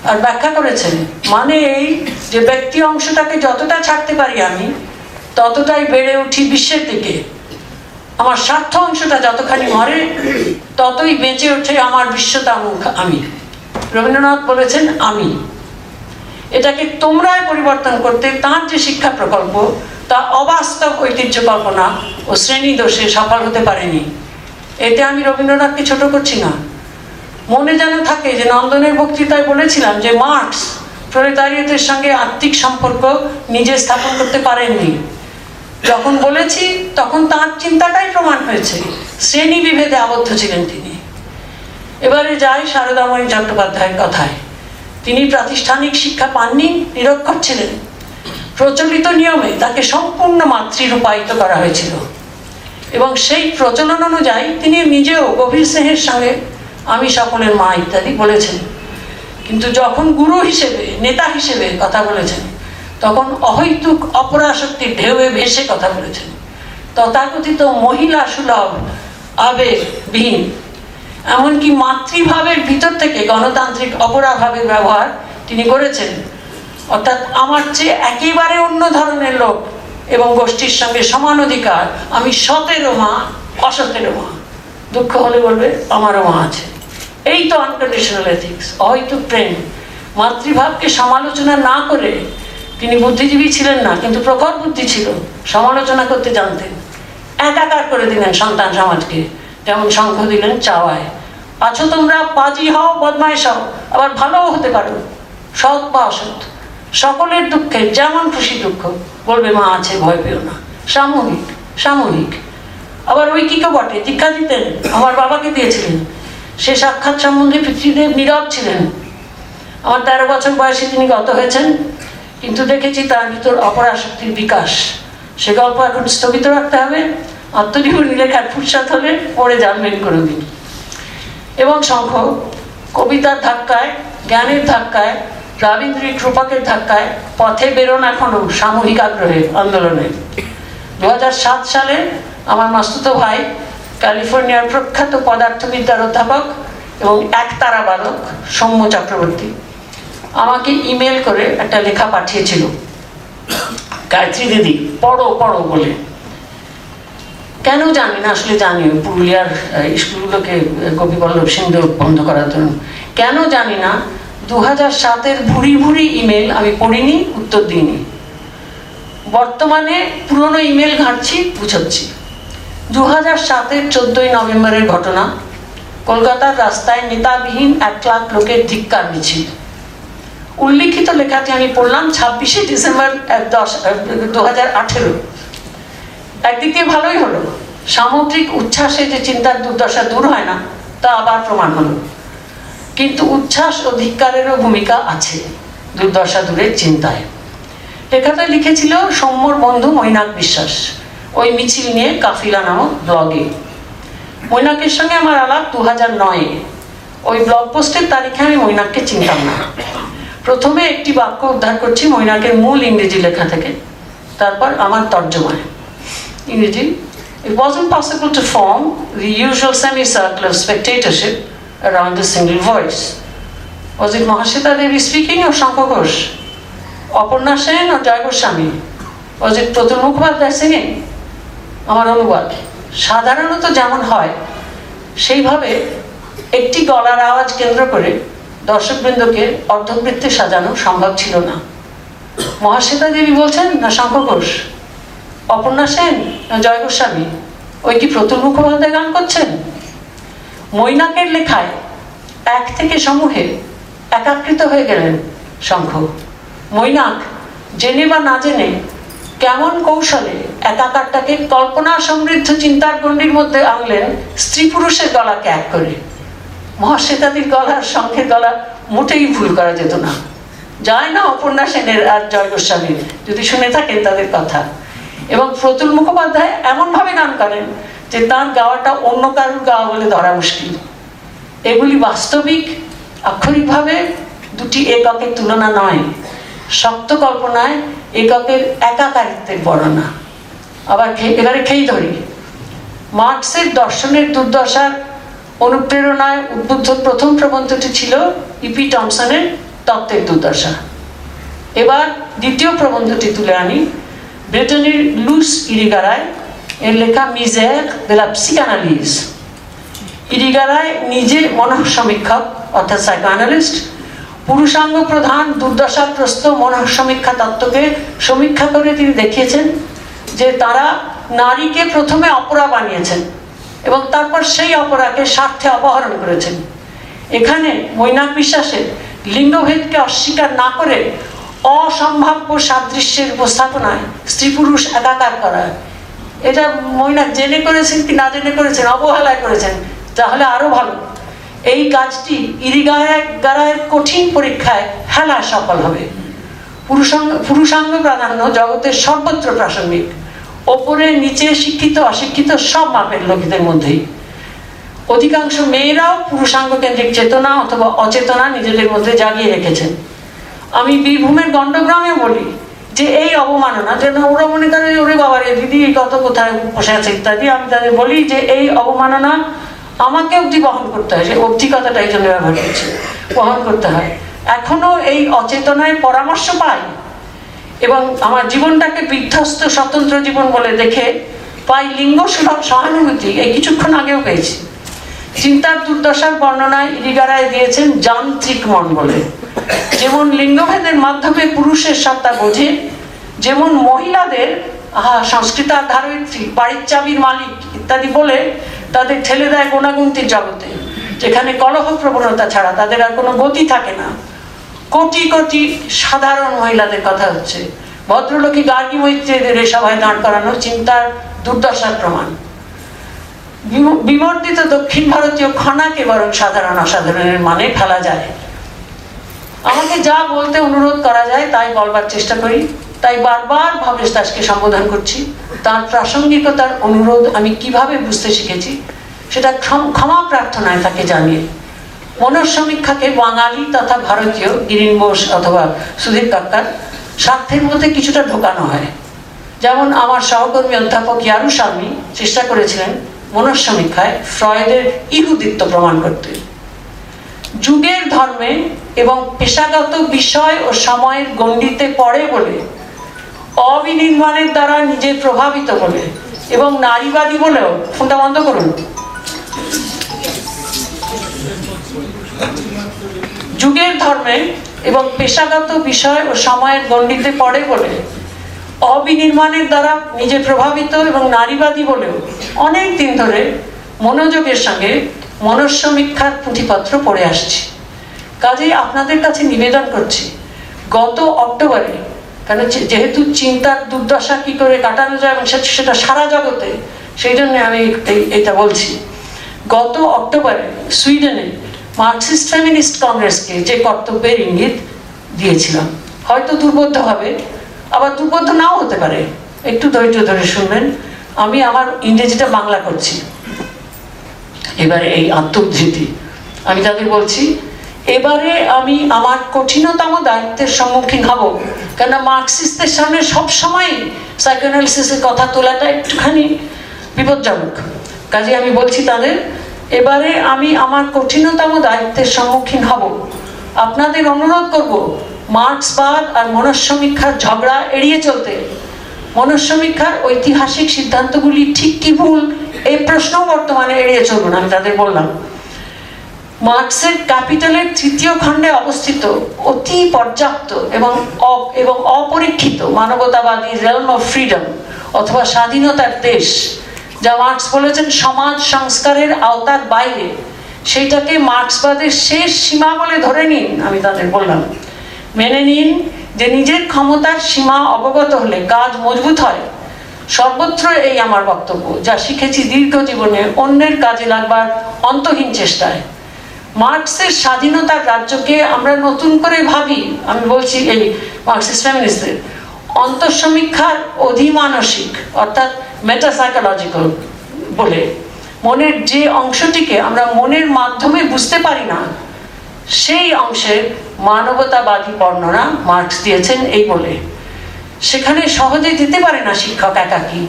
আর ব্যাখ্যা করেছেন মানে এই যে ব্যক্তি অংশটাকে যতটা ছাড়তে পারি আমি, ততটাই বেড়ে উঠি বিশ্বের দিকে। আমার স্বার্থ অংশটা যতখানি মরে, ততই বেঁচে ওঠে আমার বিশ্বতা আমি। রবীন্দ্রনাথ বলেছেন, আমি। এটাকে তোমরাই পরিবর্তন করতে তার যে শিক্ষা প্রকল্প, তা অবাস্তব ঐতিহ্য কল্পনা ও শ্রেণি দোষে সফল হতে পারেনি। এতে আমি রবীন্দ্রনাথকে ছোট করছি না। মনে যেন থাকে যে নন্দনের বক্তৃতায় বলেছিলাম যে মার্কস প্রলেতারিয়তের সঙ্গে আত্মিক সম্পর্ক নিজে স্থাপন করতে পারেননি। যখন বলেছি, তখন তার চিন্তাটাই প্রমাণ হয়েছে। শ্রেণি বিভেদে আবদ্ধ ছিলেন তিনি। এবারে যাই শারদাময়ী চট্টোপাধ্যায়ের কথায়। তিনি প্রাতিষ্ঠানিক শিক্ষা পাননি, নিরক্ষর ছিলেন। প্রচলিত নিয়মে তাকে সম্পূর্ণ মাতৃরূপায়িত করা হয়েছিল। এবং সেই প্রচলন অনুযায়ী তিনি নিজেও গভীর স্নেহের সঙ্গে আমি সকলের মা ইত্যাদি বলেছেন। কিন্তু যখন গুরু হিসেবে, নেতা হিসেবে কথা বলেছেন তখন অহৈতুক অপরাশক্তির ঢেউয়ে ভেসে কথা বলেছেন। তথাকথিত মহিলা সুলভ, আবেগবিহীন, এমনকি মাতৃভাবের ভিতর থেকে গণতান্ত্রিক অপরাভাবের ব্যবহার তিনি করেছেন। অর্থাৎ আমার চেয়ে একেবারে অন্য ধরনের লোক এবং গোষ্ঠীর সঙ্গে সমান অধিকার, আমি সতেরো মা, অসতেরো মা। দুঃখ হলে বলবে, আমারও মা আছে। এই তো আনকন্ডিশনাল এথিক্স হয়তো প্রেম। মাতৃভাবকে সমালোচনা না করে তিনি বুদ্ধিজীবী ছিলেন না, কিন্তু প্রখর বুদ্ধি ছিল, সমালোচনা করতে জানতেন। একাকার করে দিলেন সন্তান সমাজকে, যেমন শঙ্খ দিলেন চাওয়ায়। আছো তোমরা পাজি হও, বদমাইশ হও, আবার ভালোও হতে পারো। সৎ বা অসৎ, সকলের দুঃখে যেমন খুশি দুঃখ, বলবে, মা আছে, ভয় পেও না। সামূহিক সামূহিক। আবার ওই কি বটে? দীক্ষা দিতেন, আমার বাবাকে দিয়েছিলেন। সে সাক্ষাৎ সম্বন্ধে পিতৃদেব নীরব ছিলেন। আমার তেরো বছর বয়সে তিনি গত হয়েছেন। কিন্তু দেখেছি তার ভিতর অপরাশক্তির বিকাশ। সে গল্প এখন স্থগিত রাখতে হবে। আত্মজীবনী লেখার ফুরসাত হলে পড়ে জানবেন কোনোদিন। এবং শঙ্খ, কবিতার ধাক্কায়, জ্ঞানের ধাক্কায় রাবীন্দ্রিক রূপকের ধাক্কায় পথে বেরোন এখনও সামূহিক আগ্রহে আন্দোলনে। দু হাজার সাত সালে আমার মাস্তুতো ভাই, ক্যালিফোর্নিয়ার প্রখ্যাত পদার্থবিদ্যার অধ্যাপক এবং একতারা বালক, সৌম্য চক্রবর্তী। আমাকে ইমেল করে একটা লেখা পাঠিয়েছিল। গায়ত্রী দিদি পড়ো পড়ো বলে। কেন জানি না আসলে জানি পুরুলিয়ার স্কুলগুলোকে গোপীবল্লভ সিংহ বন্ধ করার জন্য। কেন জানি না দু হাজার সাতের ভুড়ি ভুড়ি ইমেল আমি পড়িনি উত্তর দিইনি। বর্তমানে পুরনো ইমেল ঘাঁটছি বুঝাচ্ছি দু হাজার সাতের চোদ্দই নভেম্বরের ঘটনা। কলকাতার রাস্তায় নেতাবিহীন এক লাখ লোকের ধিক্কার মিছিল। উল্লিখিত লেখাটি আমি পড়লাম ছাব্বিশে ডিসেম্বর দশ দু হাজার আঠেরো। একদিক দিয়ে ভালোই হলো। সামুদ্রিক উচ্ছ্বাসে যে চিন্তার দুর্দশা দূর হয় না, তা আবার প্রমাণ হলো। কিন্তু উচ্ছ্বাস ও ধিক্কারেরও ভূমিকা আছে দুর্দশা দূরের চিন্তায়। লেখাটা লিখেছিল সৌম্যর বন্ধু মৈনাক বিশ্বাস। ওই মিছিল নিয়ে কাফিলা নামক ব্লগে। মৈনাকের সঙ্গে আমার আলাপ দু হাজার নয়ে। ওই ব্লগ পোস্টের তারিখে আমি মৈনাককে চিনতাম না। প্রথমে একটি বাক্য উদ্ধার করছি মহিলাকে মূল ইংরেজি লেখা থেকে। তারপর আমার তর্জমায়। ইংরেজি it was impossible to form the usual semi circle of spectatorship around the single voice was it Mahasweta Devi speaking ও শঙ্কর ঘোষ অপর্ণা সেন ও জয়গোস্বামী ওয়াজ ইট প্রতুল মুখোপাধ্যায় সিংহে আমার অনুবাদ, সাধারণত যেমন হয়, সেইভাবে একটি গলার আওয়াজ কেন্দ্র করে দর্শকবৃন্দকে অর্ধবৃত্তে সাজানো সম্ভব ছিল না। মহাশ্বেতা দেবী বলছেন, না, শঙ্কর ঘোষ, অপর্ণা সেন, না, জয় গোস্বামী, ওই কি প্রতুল মুখোপাধ্যায় গান করছেন? মৈনাকের লেখায় এক থেকে সমূহে একাকৃত হয়ে গেলেন শঙ্খ। মৈনাক, জেনে বা না জেনে, কেমন কৌশলে একাকারটাকে কল্পনা সমৃদ্ধ চিন্তার গণ্ডির মধ্যে আনলেন স্ত্রী পুরুষের গলাকে এক করে। মহাশ্বেতাদির গলার শঙ্খের গলা মোটেই ভুল করা যেত না। যায় না অপর্ণা সেনের আর জয় গোস্বামীর? যদি শুনে থাকেন তাদের কথা। এবং প্রতুল মুখোপাধ্যায় এমনভাবে গান করেন যে তার গাওয়াটা অন্য কারুর গাওয়া বলে ধরা মুশকিল। এগুলি বাস্তবিক, আক্ষরিকভাবে দুটি এককের তুলনা নয়। শক্ত কল্পনায় এককের একাকারিত্বের বর্ণনা। আবার এবারে খেই ধরি। মার্কসের দর্শনের দুর্দশার অনুপ্রেরণায় উদ্বুদ্ধ প্রথম প্রবন্ধটি ছিল ইপি টমসনের তত্ত্বের দুর্দশা। এবার দ্বিতীয় প্রবন্ধটি তুলে আনি ব্রিটেনের লুস ইরিগারায়, এর লেখা মিজের la psychanalyse ইরিগারায় নিজে মনঃসমীক্ষক, অর্থাৎ সাইকোঅ্যানালিস্ট পুরুষাঙ্গ প্রধান দুর্দশাগ্রস্ত মনঃসমীক্ষা তত্ত্বকে সমীক্ষা করে তিনি দেখিয়েছেন যে তারা নারীকে প্রথমে অপরা বানিয়েছেন। এবং তারপর সেই অপরাকে স্বার্থে অপহরণ করেছেন। এখানে মৈনাক বিশ্বাসের লিঙ্গভেদকে অস্বীকার না করে অসম্ভাব্য সাদৃশ্যের উপস্থাপনায় স্ত্রী পুরুষ একাকার করা। এটা মৈনাক জেনে করেছেন কি না জেনে করেছেন, অবহেলায় করেছেন, তাহলে আরও ভালো। এই কাজটি ইরিগায় কঠিন পরীক্ষায় হেলা সফল হবে। পুরুষাঙ্গ পুরুষাঙ্গ প্রাধান্য জগতের সর্বত্র প্রাসঙ্গিক। ওপরে নিচে শিক্ষিত, অশিক্ষিত সব মাপের লোকদের মধ্যেই। অধিকাংশ মেয়েরাও পুরুষাঙ্গ কেন্দ্রিক চেতনা অথবা অচেতনা নিজেদের মধ্যে জাগিয়ে রেখেছেন। আমি বীরভূমের গণ্ডগ্রামে বলি যে এই অবমাননা যেন ওরা মনে করে ওরে বাবার দিদি কত কোথায় বসে আছে? ইত্যাদি, আমি তাদের বলি যে, এই অবমাননা আমাকে অবধি বহন করতে হয়, সে অবধি কথাটা এই জন্য ব্যবহার করছি, বহন করতে হয়। এখনও এই অচেতনায় পরামর্শ পাই এবং আমার জীবনটাকে বিধ্বস্ত স্বতন্ত্র জীবন বলে দেখে পাই লিঙ্গ সহানুভূতি এই কিছুক্ষণ আগেও পেয়েছি। চিন্তার দুর্দশার বর্ণনায় ইরিগারায় দিয়েছেন যান্ত্রিক মন বলে। যেমন লিঙ্গভেদের মাধ্যমে পুরুষের সত্তা বোঝে, যেমন মহিলাদের, আহা সংস্কৃতার ধারয়িত্রী বাড়ির চাবির মালিক ইত্যাদি বলে তাদের ঠেলে দেয় গোনাগুন্তির জগতে, যেখানে কলহ প্রবণতা ছাড়া তাদের আর কোনো গতি থাকে না। কোটি কোটি সাধারণ মহিলাদের কথা হচ্ছে। ভদ্রলোকী গার্গী মৈত্রীদের এ সভায় দাঁড় করানো চিন্তার দুর্দশার প্রমাণ। বিবর্তিত দক্ষিণ ভারতীয় খনাকে বরং সাধারণ অসাধারণের মানে ফেলা যায়। আমাকে যা বলতে অনুরোধ করা যায় তাই বলবার চেষ্টা করি। তাই বারবার ভবেশ দাসকে সম্বোধন করছি। তার প্রাসঙ্গিকতার অনুরোধ আমি কীভাবে বুঝতে শিখেছি, সেটা ক্ষমা প্রার্থনায় তাকে জানিয়ে মনসমীক্ষাকে বাঙালি তথা ভারতীয় গিরিন বোস অথবা সুধীর কাক্কার স্বার্থের মধ্যে কিছুটা ঢোকানো হয়। যেমন আমার সহকর্মী অধ্যাপক ইয়ারু স্বামী চেষ্টা করেছিলেন মনসমীক্ষায় ফ্রয়েডের ইহুদিত্ব প্রমাণ করতে। যুগের ধর্মে এবং পেশাগত বিষয় ও সময়ের গণ্ডিতে পড়ে বলে, অবিনির্মাণের দ্বারা নিজে প্রভাবিত বলে এবং নারীবাদী বলেও ফোনটা বন্ধ করুন। যুগের ধর্মে এবং পেশাগত বিষয় ও সময়ের গণ্ডিতে পড়ে বলে, অবিনির্মাণের দ্বারা নিজে প্রভাবিত এবং নারীবাদী বলেও অনেক দিন ধরে মনোযোগের সঙ্গে মনস্সমীক্ষার পুঁথিপত্র পড়ে আসছি। কাজেই আপনাদের কাছে নিবেদন করছি, গত অক্টোবরে, কেন যেহেতু চিন্তার দুর্দশা কি করে কাটানো যায় এবং সেটা সারা জগতে, সেই জন্য আমি এইটা বলছি। গত অক্টোবরে, সুইডেনে মার্কসিস্ট ফেমিনিস্ট কংগ্রেসকে যে কর্তব্যের ইঙ্গিত দিয়েছিলাম হয়তো দুর্বোধ্য হবে, আবার দুর্বোধ্য নাও হতে পারে। একটু ধৈর্য ধরে শুনবেন, আমি আমার ইংরেজিটা বাংলা করছি। এবারে এই আত্মধৃতি আমি তাদের বলছি, এবারে আমি আমার কঠিনতম দায়িত্বের সম্মুখীন হব কেন মার্কসিস্টদের সামনে সবসময় সাইকোনালিসিসের কথা তোলাটা একটুখানি বিপজ্জনক। কাজে আমি বলছি তাদের এবারে আমি আমার কঠিনতম দায়িত্বের সম্মুখীন হব। আপনাদের অনুরোধ করব, মার্ক্সবাদ আর মনস্সমীক্ষার ঝগড়া এড়িয়ে চলতে। মনস্সমীক্ষার ঐতিহাসিক সিদ্ধান্তগুলি ঠিক কি ভুল এই প্রশ্ন বর্তমানে এড়িয়ে চলুন আমি তাদের বললাম। মার্কসের ক্যাপিটালের তৃতীয় খণ্ডে অবস্থিত, অতি পর্যাপ্ত এবং এবং অপরীক্ষিত মানবতাবাদী রেলম অফ ফ্রিডম অথবা স্বাধীনতার দেশ। যা মার্কস বলেছেন সমাজ সংস্কারের আওতার বাইরে সেইটাকে মার্ক্সবাদের শেষ সীমা বলে ধরে নিন, আমি তাদের বললাম। মেনে নিন যে নিজের ক্ষমতার সীমা অবগত হলে কাজ মজবুত হয়। সর্বত্র এই আমার বক্তব্য, যা শিখেছি দীর্ঘ জীবনে অন্যের কাজে লাগবার অন্তহীন চেষ্টায়। মার্কসের স্বাধীনতার রাজ্যকে আমরা নতুন করে ভাবি, আমি বলছি এই মার্কসিস্ট ফ্যামিলিস্টদের। অন্তঃসমীক্ষার অধিমানসিক, অর্থাৎ মেটাসাইকোলজিক্যাল বলে। মনের যে অংশটিকে আমরা মনের মাধ্যমে বুঝতে পারি না, সেই অংশের মানবতাবাদী বর্ণনা মার্কস দিয়েছেন এই বলে। সেখানে সহজে দিতে পারে না শিক্ষক একাকি,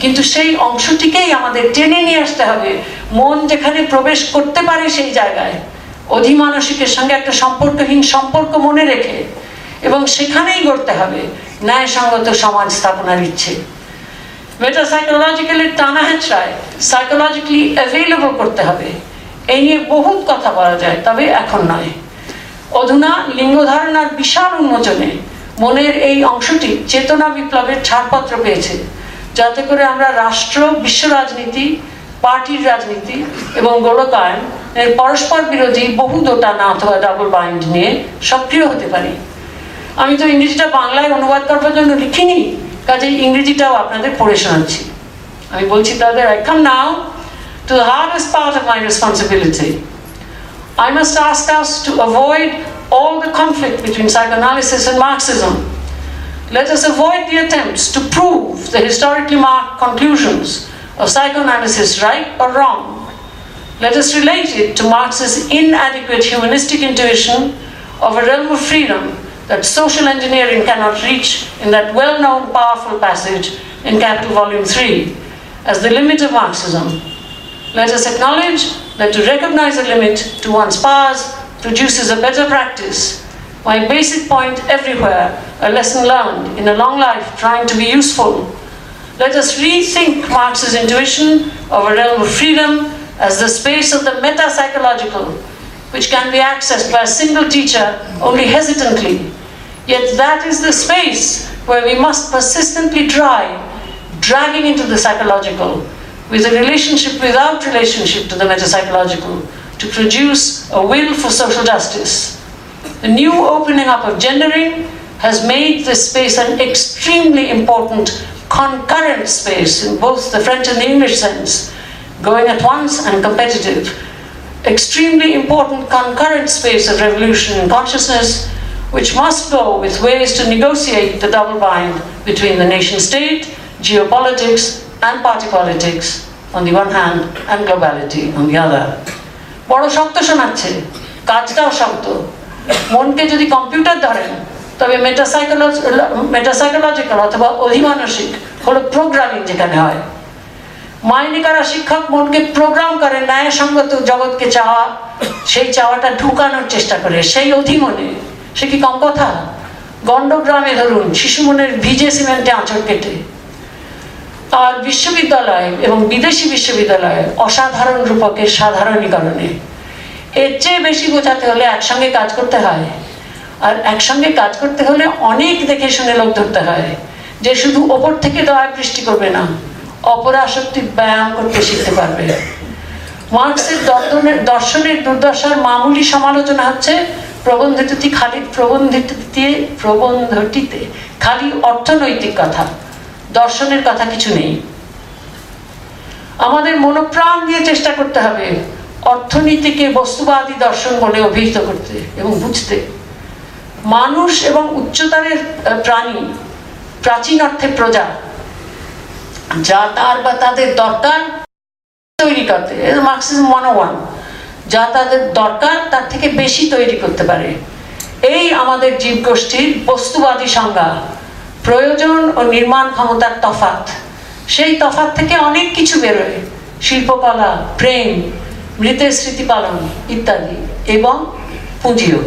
কিন্তু সেই অংশটিকেই আমাদের টেনে নিয়ে আসতে হবে। মন যেখানে প্রবেশ করতে পারে সেই জায়গায়। অধিমানসিকের সঙ্গে একটা সম্পর্কহীন সম্পর্ক মনে রেখে সেখানেই গড়তে হবে। ন্যায়সঙ্গত সমাজ স্থাপনার ইচ্ছে। মেটাসাইকোলজিক্যালি টানা হেঁচড়ায় সাইকোলজিক্যালি অ্যাভেলেবল করতে হবে। এই নিয়ে বহুত কথা বলা যায়, তবে এখন নয়। অধুনা লিঙ্গ ধারণার বিশাল উন্মোচনে মনের এই অংশটি চেতনা বিপ্লবের ছাড়পত্র পেয়েছে, যাতে করে আমরা রাষ্ট্র, বিশ্ব রাজনীতি, পার্টির রাজনীতি এবং গোলকায়ন এর পরস্পর বিরোধী বহু দোটানা অথবা ডাবল বাইন্ড নিয়ে সক্রিয় হতে পারি। আমি তো ইংরেজিটা বাংলায় অনুবাদ করবার জন্য লিখিনি কাজেই ইংরেজিটাও আপনাদের পড়ে শোনাচ্ছি আমি বলছি তাদের I come now to the hardest part of my responsibility I must ask us to avoid all the conflict between psychoanalysis and Marxism. Let us avoid the attempts to prove the historically marked conclusions of psychoanalysis right or wrong. Let us relate it to Marx's inadequate humanistic intuition of a realm of freedom that social engineering cannot reach in that well known powerful passage in Capital Volume 3 as the limit of Marxism. Let us acknowledge that to recognize a limit to one's powers produces a better practice. My basic point everywhere, a lesson learned in a long life trying to be useful. Let us rethink Marx's intuition of a realm of freedom as the space of the meta psychological, which can be accessed by a single teacher only hesitantly Yet that is the space where we must persistently try dragging into the psychological with a relationship without relationship to the metapsychological to produce a will for social justice. The new opening up of gendering has made this space an extremely important concurrent space in both the French and the English sense, going at once and competitive. Extremely important concurrent space of revolution in consciousness, which must go with ways to negotiate the double bind between the nation state, geopolitics, and party politics on the one hand, and globality on the other. বড় শক্ত শোনাচ্ছে কাজটাও শক্ত মনকে যদি computer ধরেন তবে মেটাসাইকোলজি মেটাসাইকোলজিক্যাল অথবা অধিমানসিক হলো প্রোগ্রামিং যেখানে হয় মাইনে করা শিক্ষক মনকে প্রোগ্রাম করে ন্যায়সঙ্গত জগৎকে চাওয়া সেই চাওয়াটা ঢুকানোর চেষ্টা করে সেই অধিমনে সে কি কম কথা? গণ্ডগ্রামে ধরুন শিশু মনের ভিজে সিমেন্টে আঁচড় কেটে। আর বিশ্ববিদ্যালয় এবং বিদেশি বিশ্ববিদ্যালয়ে অসাধারণ রূপকের সাধারণীকরণে। এর চেয়ে বেশি বোঝাতে হলে একসঙ্গে কাজ করতে হয়। আর একসঙ্গে কাজ করতে হলে অনেক দেখে শুনে লোক ধরতে হয়, যে শুধু ওপর থেকে দয়া বৃষ্টি করবে না অপরাশক্তির ব্যায়াম করতে শিখতে পারবে। মার্কসের দর্শনের দুর্দশার মামুলি সমালোচনা হচ্ছে প্রবন্ধটি খালি প্রবন্ধটিতে প্রবন্ধটিতে, খালি অর্থনৈতিক কথা, দর্শনের কথা কিছু নেই। আমাদের মনোপ্রাণ দিয়ে চেষ্টা করতে হবে অর্থনীতিকে বস্তুবাদী দর্শন বলে অভিহিত করতে এবং বুঝতে। মানুষ এবং উচ্চতরের প্রাণী, প্রাচীন অর্থে প্রজা, যা তার বা তাদের দরকার তৈরি করতে। Marxism one. যা তাদের দরকার, তার থেকে বেশি তৈরি করতে পারে। এই আমাদের জীবগোষ্ঠীর বস্তুবাদী সংজ্ঞা, প্রয়োজন ও নির্মাণ ক্ষমতার তফাত সেই তফাত থেকে অনেক কিছু বেরোয়। শিল্পকলা, প্রেম, মৃতের স্মৃতি পালন ইত্যাদি এবং পুঁজিও।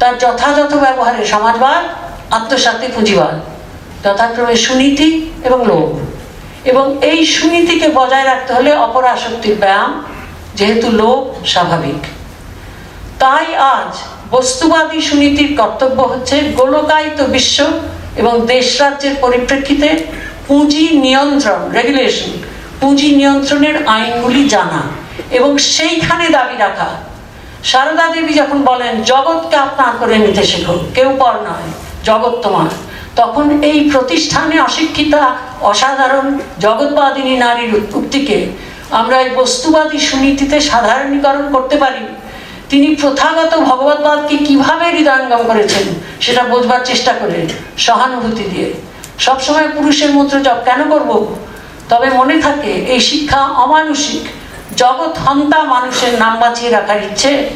তার যথাযথ ব্যবহারে সমাজবাদ, আত্মসাতে পুঁজিবাদ, যথাক্রমে সুনীতি এবং লোভ। এবং এই সুনীতিকে বজায় রাখতে হলে অপরাশক্তির ব্যায়াম যেহেতু লোভ স্বাভাবিক। তাই আজ বস্তুবাদী সুনীতির কর্তব্য হচ্ছে গোলকায়িত বিশ্ব এবং দেশ রাজ্যের পরিপ্রেক্ষিতে পুঁজি নিয়ন্ত্রণ রেগুলেশন পুঁজি নিয়ন্ত্রণের আইনগুলি জানা এবং সেইখানে দাবি রাখা। সারদা দেবী যখন বলেন, জগৎকে আপনার করে নিতে শেখো, কেউ পর নয়, জগৎ তোমার। তখন এই প্রতিষ্ঠানে অশিক্ষিতা অসাধারণ জগৎবাদিনী নারীর উক্তিকে আমরা এই বস্তুবাদী সুনীতিতে সাধারণীকরণ করতে পারি। তিনি প্রথাগত ভগবতবাদকে কীভাবে হৃদয়ঙ্গম করেছেন, সেটা বোঝবার চেষ্টা করে সহানুভূতি দিয়ে। সবসময় পুরুষের মূত্র জপ কেন করব? তবে মনে থাকে, এই শিক্ষা অমানুষিক। জগৎ হন্তা মানুষের নাম বাঁচিয়ে রাখার ইচ্ছে।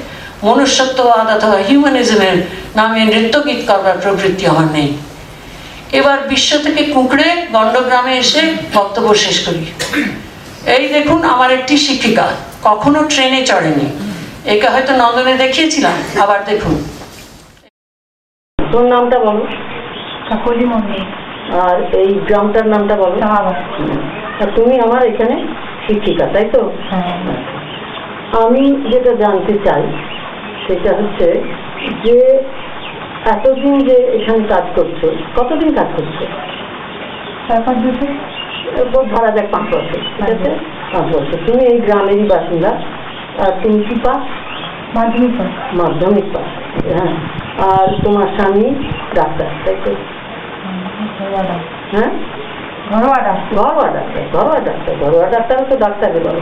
মনুষ্যত্ববাদ অথবা হিউম্যানিজমের নামে নৃত্যগীত করবার প্রবৃত্তি আমার নেই। এবার বিশ্ব থেকে কুঁকড়ে গণ্ডগ্রামে এসে বক্তব্য শেষ করি। এই দেখুন আমার একটি শিক্ষিকা। কখনো ট্রেনে চড়েনি। একে হয়তো নন্দনে দেখিয়েছিলাম আবার দেখুন। তোর নামটা বলো। কাকলি মন্দির আর এই গ্রামটার নামটা বলো। আর তুমি আমার এখানে শিক্ষিকা তাই তো? হ্যাঁ। আমি যেটা জানতে চাই সেটা হচ্ছে যে এতদিন যে এখানে কাজ করছ কতদিন কাজ করছ? চার পাঁচ বছর। ধরা যাক পাঁচ বছর ঠিক আছে? পাঁচ বছর। তুমি এই গ্রামেরই বাসিন্দা আর তুমি কি পাস মাধ্যমিক পাস মাধ্যমিক পাস হ্যাঁ। আর তোমার স্বামী ডাক্তার তাই তো? হ্যাঁ? ঘরোয়া ডাক্তার। ঘরোয়া ডাক্তার ঘরোয়া ডাক্তার ঘরোয়া ডাক্তারও তো ডাক্তারকে বলো।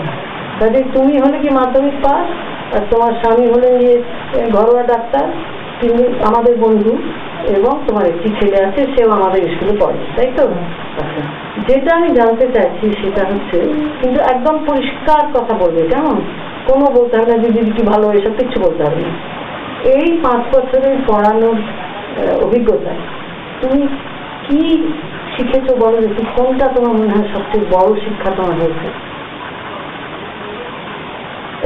কাজে তুমি হলে কি মাধ্যমিক পাস আর তোমার স্বামী হলেন যে ঘরোয়া ডাক্তার? তিনি আমাদের বন্ধু এবং তোমার একটি ছেলে আছে সেও আমাদের স্কুলে পড়ে তাই তো? আচ্ছা। যেটা আমি জানতে চাইছি সেটা হচ্ছে কিন্তু একদম পরিষ্কার কথা বলবে কেমন? কোনো বলতে হবে না দিদি কি ভালো এসব কিচ্ছু বলতে হবে না। এই পাঁচ বছরের পড়ানোর আহ, অভিজ্ঞতায় তুমি কি শিখেছো বলো দেখি কোনটা তোমার মনে হয় সবচেয়ে বড় শিক্ষা তোমার হয়েছে?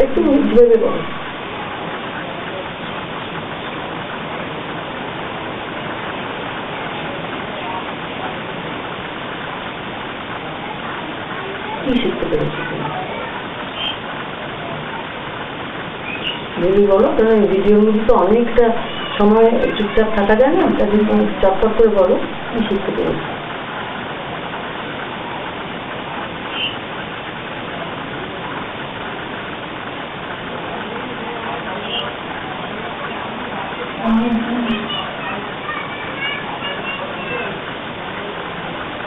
একটু ভেবে বলো। যদি বলো, কারণ ভিডিওগুলো তো অনেকটা সময় চুপচাপ থাকা যায় না তাদের চটপট করে বলো, আমি শিখতে পেরেছি।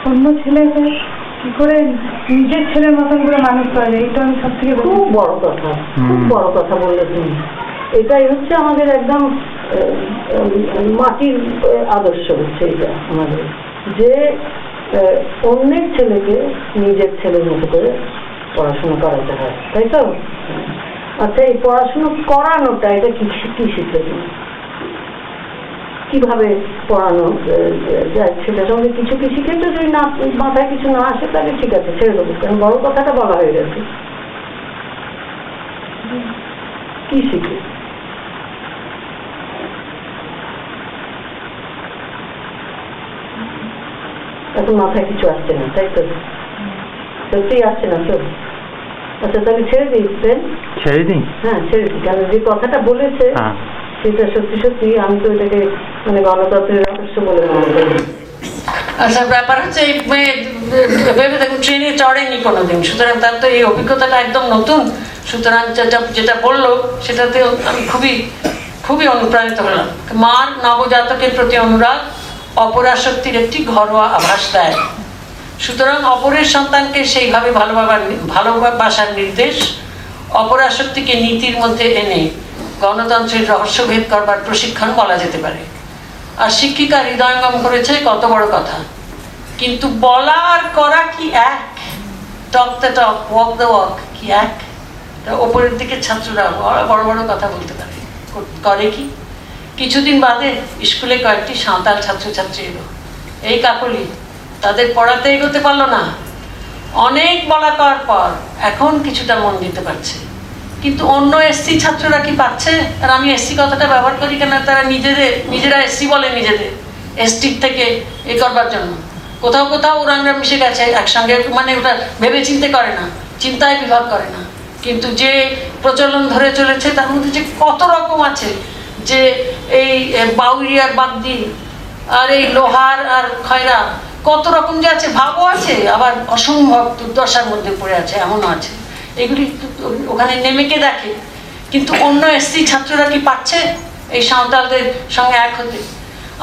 অন্য ছেলেদের কি করে নিজের ছেলের মতন করে মানুষ করা? যায় এটা আমি সব থেকে খুব বড় কথা খুব বড় কথা বললে তুমি। এটাই হচ্ছে আমাদের একদম মাটির আদর্শ হচ্ছে এটা আমাদের। যে আহ, অন্যের ছেলেকে নিজের ছেলের মতো করে পড়াশোনা করাতে হয় তাই তো? আচ্ছা এই পড়াশোনা করানোটা এটা কি কি শিখলে তুমি? কীভাবে পড়ানো যায় সেটার সঙ্গে কিছু কি শিখেছো যদি না মাথায় কিছু না আসে তাহলে ঠিক আছে ছেড়ে দেবো। কারণ বড় কথাটা বলা হয়ে গেছে। কি শিখে এখন মাথায় কিছু আসছে না তাই তো? সত্যি আসছে না তো আচ্ছা তাহলে ছেড়ে দিই ছেড়ে দিই? হ্যাঁ ছেড়ে দিই কারণ যে কথাটা বলেছে হ্যাঁ। সেটা সত্যি সত্যি আমি তো এটাকে মানে গণতন্ত্রের আদর্শ বলে মনে করি। আচ্ছা ব্যাপার হচ্ছে এই ভেবে দেখুন, ট্রেনে চড়েনি কোনোদিন। সুতরাং তার তো এই অভিজ্ঞতাটা একদম নতুন। সুতরাং যেটা যেটা বলল সেটাতে আমি খুবই খুবই অনুপ্রাণিত হলাম। মার নবজাতকের প্রতি অনুরাগ অপরাশক্তির একটি ঘরোয়া আভাস দেয়। সুতরাং অপরের সন্তানকে সেইভাবে ভালোবাবার ভালোবাসার নির্দেশ অপরাশক্তিকে নীতির মধ্যে এনে গণতন্ত্রের রহস্যভেদ করবার প্রশিক্ষণ বলা যেতে পারে। আর শিক্ষিকা হৃদয়ঙ্গম করেছে, কত বড় কথা। কিন্তু বলা আর করা কি এক? Talk the talk, walk the walk কি এক? ওপরের দিকে ছাত্ররা বড় বড় কথা বলতে পারে। করে কি? কিছুদিন বাদে স্কুলে কয়েকটি সাঁওতাল ছাত্রছাত্রী এলো। এই কাকলি তাদের পড়াতে এগোতে পারল না। অনেক বলা করার পর এখন কিছুটা মন দিতে পারছে। কিন্তু অন্য এসসি ছাত্ররা কি পাচ্ছে? আর আমি এসসি কথাটা ব্যবহার করি কেন? তারা নিজেদের, নিজেরা এসসি বলে নিজেদের এসটির থেকে এ করবার জন্য। কোথাও কোথাও ওরাংরা মিশে গেছে একসঙ্গে মানে ওটা ভেবে চিন্তে করে না, চিন্তায় বিভাগ করে না। কিন্তু যে প্রচলন ধরে চলেছে, তার মধ্যে যে কত রকম আছে যে এই বাউরিয়ার বাগদি আর এই লোহার আর খয়রা, কত রকম যে আছে, ভাবও আছে, আবার অসম্ভব দুর্দশার মধ্যে পড়ে আছে, এমনও আছে। এগুলি ওখানে নেমেকে দেখে? কিন্তু অন্য এসসি ছাত্ররা কি পাচ্ছে? এই সাঁওতালদের সঙ্গে এক হতে।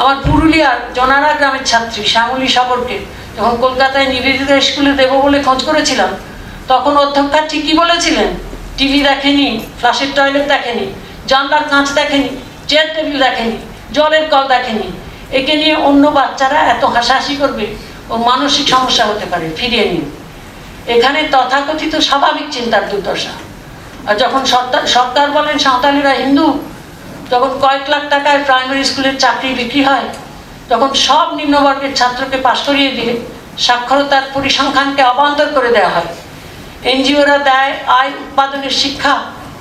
আমার পুরুলিয়ার জনারা গ্রামের ছাত্রী শ্যামলী সাগরকে যখন কলকাতায় নিবেদিতা স্কুলে দেবো বলে খোঁজ করেছিলাম, তখন অধ্যক্ষা ঠিকই বলেছিলেন, টিভি দেখেনি, ফ্লাশের টয়লেট দেখেনি, জানলার কাঁচ দেখেনি, চেয়ার টেবিল দেখেনি, জলের কল দেখেনি। একে নিয়ে অন্য বাচ্চারা এত হাসাহাসি করবে ও মানসিক সমস্যা হতে পারে, ফিরিয়ে নিন। এখানে তথাকথিত স্বাভাবিক চিন্তার দুর্দশা। আর যখন সরকার বলেন সাঁওতালিরা হিন্দু, যখন কয়েক লাখ টাকায় প্রাইমারি স্কুলের চাকরি বিক্রি হয়, তখন সব নিম্নবর্গের ছাত্রকে পাশ করিয়ে দিয়ে সাক্ষরতার পরিসংখ্যানকে অবান্তর করে দেওয়া হয়। এনজিওরা দেয় আয় উৎপাদনের শিক্ষা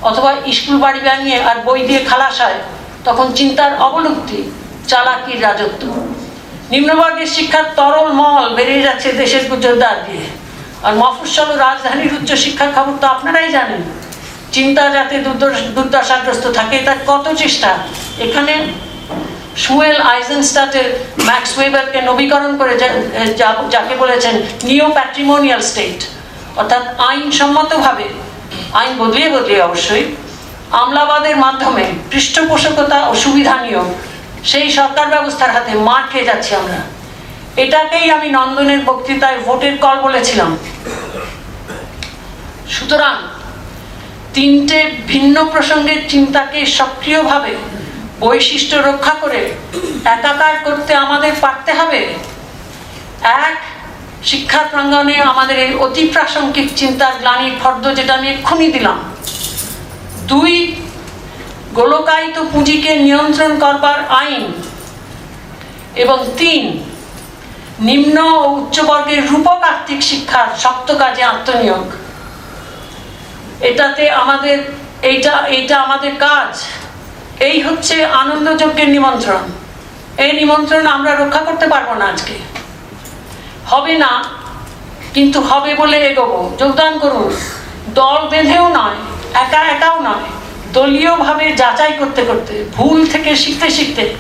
অথবা স্কুল বাড়ি বানিয়ে আর বই দিয়ে খালাস হয় তখন চিন্তার অবলুপ্তি, চালাকির রাজত্ব। নিম্নবর্গের শিক্ষার তরল মল বেরিয়ে যাচ্ছে দেশের গুজরদার দিয়ে। আর মফস্বল রাজধানীর উচ্চ শিক্ষার খবর তো আপনারাই জানেন। চিন্তা যাতে দুর্দশ- দুর্দশাগ্রস্ত থাকে তার কত চেষ্টা? এখানে সুয়েল আইজেনস্টাটের ম্যাক্স ওয়েবারকে নবীকরণ করে যাকে বলেছেন নিও প্যাট্রিমোনিয়াল স্টেট। অর্থাৎ আইনসম্মতভাবে, আইন বদলিয়ে বদলিয়ে অবশ্যই আমলাবাদের মাধ্যমে পৃষ্ঠপোষকতা ও সুবিধা নিয়োগ, সেই সরকার ব্যবস্থার হাতে মার খেয়ে যাচ্ছি আমরা। এটাকেই আমি নন্দনের বক্তৃতায় ভোটের কল বলেছিলাম। সুতরাং তিনটে ভিন্ন প্রসঙ্গের চিন্তাকে সক্রিয়ভাবে বৈশিষ্ট্য রক্ষা করে একাকার করতে আমাদের পারতে হবে। এক শিক্ষা প্রাঙ্গণে আমাদের এই অতি প্রাসঙ্গিক চিন্তার গ্লানির ফর্দ যেটা আমি এক্ষুনি দিলাম। দুই, গোলকায়িত পুঁজিকে নিয়ন্ত্রণ করবার আইন। এবং তিন নিম্ন ও উচ্চবর্গের রূপক আর্থিক শিক্ষার শক্ত কাজে আত্মনিয়োগ। এটাতে আমাদের, এইটা এইটা আমাদের কাজ। এই হচ্ছে আনন্দযজ্ঞের নিমন্ত্রণ। এই নিমন্ত্রণ আমরা রক্ষা করতে পারব না আজকে। হবে না, কিন্তু হবে বলে এগোবো। যোগদান করুন। দল বেঁধেও নয়, একা একাও নয়। দলীয়ভাবে যাচাই করতে করতে, ভুল থেকে শিখতে শিখতে,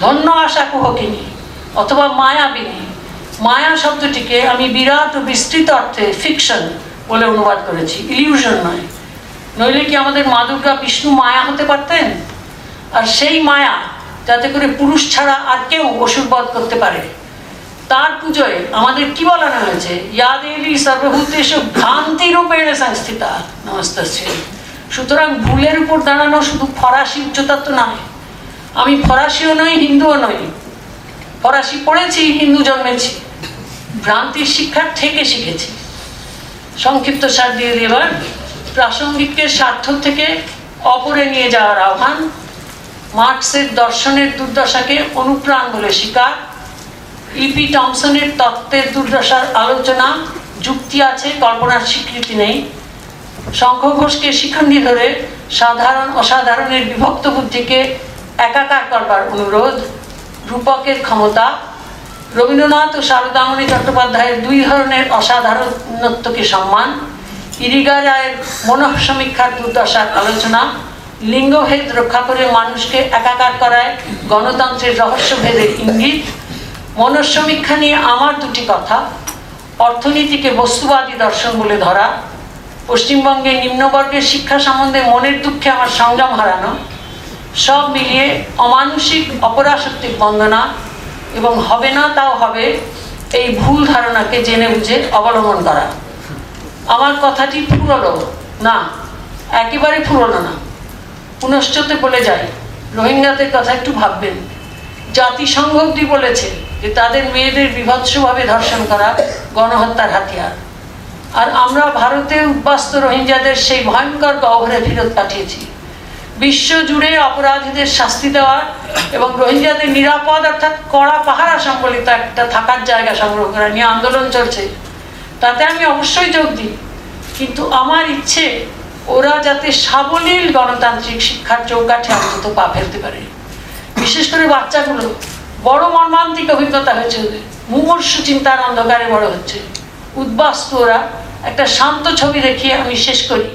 ধন্য আশা কুহকিনী অথবা মায়াবিনী মায়া শব্দটিকে আমি বিরাট ও বিস্তৃত অর্থে ফিকশন বলে অনুবাদ করেছি ইলিউশন নয়। নইলে কি আমাদের মা দুর্গা বিষ্ণু মায়া হতে পারতেন? আর সেই মায়া যাতে করে পুরুষ ছাড়া আর কেউ অসুরবধ করতে পারে। তার পুজোয় আমাদের কি বলানো হয়েছে? ইয়া সর্বভূতেশ ভ্রান্তি রূপেণ সংস্থিতা নমস্তে সুতরাং ভুলের উপর দাঁড়ানো শুধু ফরাসি উচ্চতা তো নয়। আমি ফরাসিও নই, হিন্দুও নই। ফরাসি পড়েছি, হিন্দু জন্মেছি। ভ্রান্তির শিক্ষার থেকে শিখেছি। সংক্ষিপ্ত সার দিয়ে দিই এবার প্রাসঙ্গিকের স্বার্থ থেকে অপরে নিয়ে যাওয়ার আহ্বান, মার্কসের দর্শনের দুর্দশাকে অনুপ্রাণ বলে স্বীকার ইপি টমসনের তত্ত্বের দুর্দশার আলোচনা, যুক্তি আছে, কল্পনার স্বীকৃতি নেই। শঙ্খ ঘোষকে শিখণ্ডী ধরে সাধারণ অসাধারণের বিভক্ত বুদ্ধিকে একাকার করবার অনুরোধ, রূপকের ক্ষমতা রবীন্দ্রনাথ ও শারদামণি চট্টোপাধ্যায়ের দুই ধরনের অসাধারণত্বকে সম্মান, ইরিগা রায়ের মনঃ সমীক্ষার দুর্দশার আলোচনা, লিঙ্গভেদ রক্ষা করে মানুষকে একাকার করায় গণতন্ত্রের রহস্যভেদের ইঙ্গিত, মনঃসমীক্ষা নিয়ে আমার দুটি কথা, অর্থনীতিকে বস্তুবাদী দর্শন বলে ধরা, পশ্চিমবঙ্গে নিম্নবর্গের শিক্ষা সম্বন্ধে মনের দুঃখে আমার সংযম হারানো, সব মিলিয়ে অমানসিক অপরাশক্তিক বন্দনা এবং হবে না, তাও হবে। এই ভুল ধারণাকে জেনে বুঝে অবলম্বন করা। আমার কথাটি ফুরলো না, একেবারে ফুরলো না। পুনশ্চতে বলে যাই, রোহিঙ্গাদের কথা একটু ভাববেন। জাতিসংঘ অব্দি বলেছে যে তাদের মেয়েদের বিভৎসভাবে ধর্ষণ করা গণহত্যার হাতিয়ার। আর আমরা ভারতে উদ্বাস্ত রোহিঙ্গাদের সেই ভয়ঙ্কর গহ্বরে ফেরত পাঠিয়েছি। বিশ্ব জুড়ে অপরাধীদের শাস্তি দেওয়া এবং রোহিঙ্গাদের নিরাপদ অর্থাৎ কড়া পাহারা সম্বলিত একটা থাকার জায়গা সংগ্রহ করা নিয়ে আন্দোলন চলছে। তাতে আমি অবশ্যই যোগ দিই। কিন্তু আমার ইচ্ছে, ওরা যাতে সাবলীল গণতান্ত্রিক শিক্ষার চৌকাঠে অন্তত পা ফেলতে পারে। বিশেষ করে বাচ্চাগুলো, বড় মর্মান্তিক অভিজ্ঞতা হয়েছে ওদের। মুমূর্ষ চিন্তার অন্ধকারে বড় হচ্ছে। উদ্বাস্তু ওরা, একটা শান্ত ছবি দেখিয়ে আমি শেষ করি।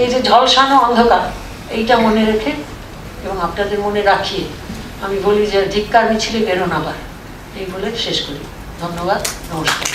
এই যে ঝলসানো অন্ধকার, এইটা মনে রেখে এবং আপনাদের মনে রাখিয়ে আমি বলি যে ধিক্কার মিছিলে বেরোন আবার। এই বলে শেষ করি। ধন্যবাদ, নমস্কার।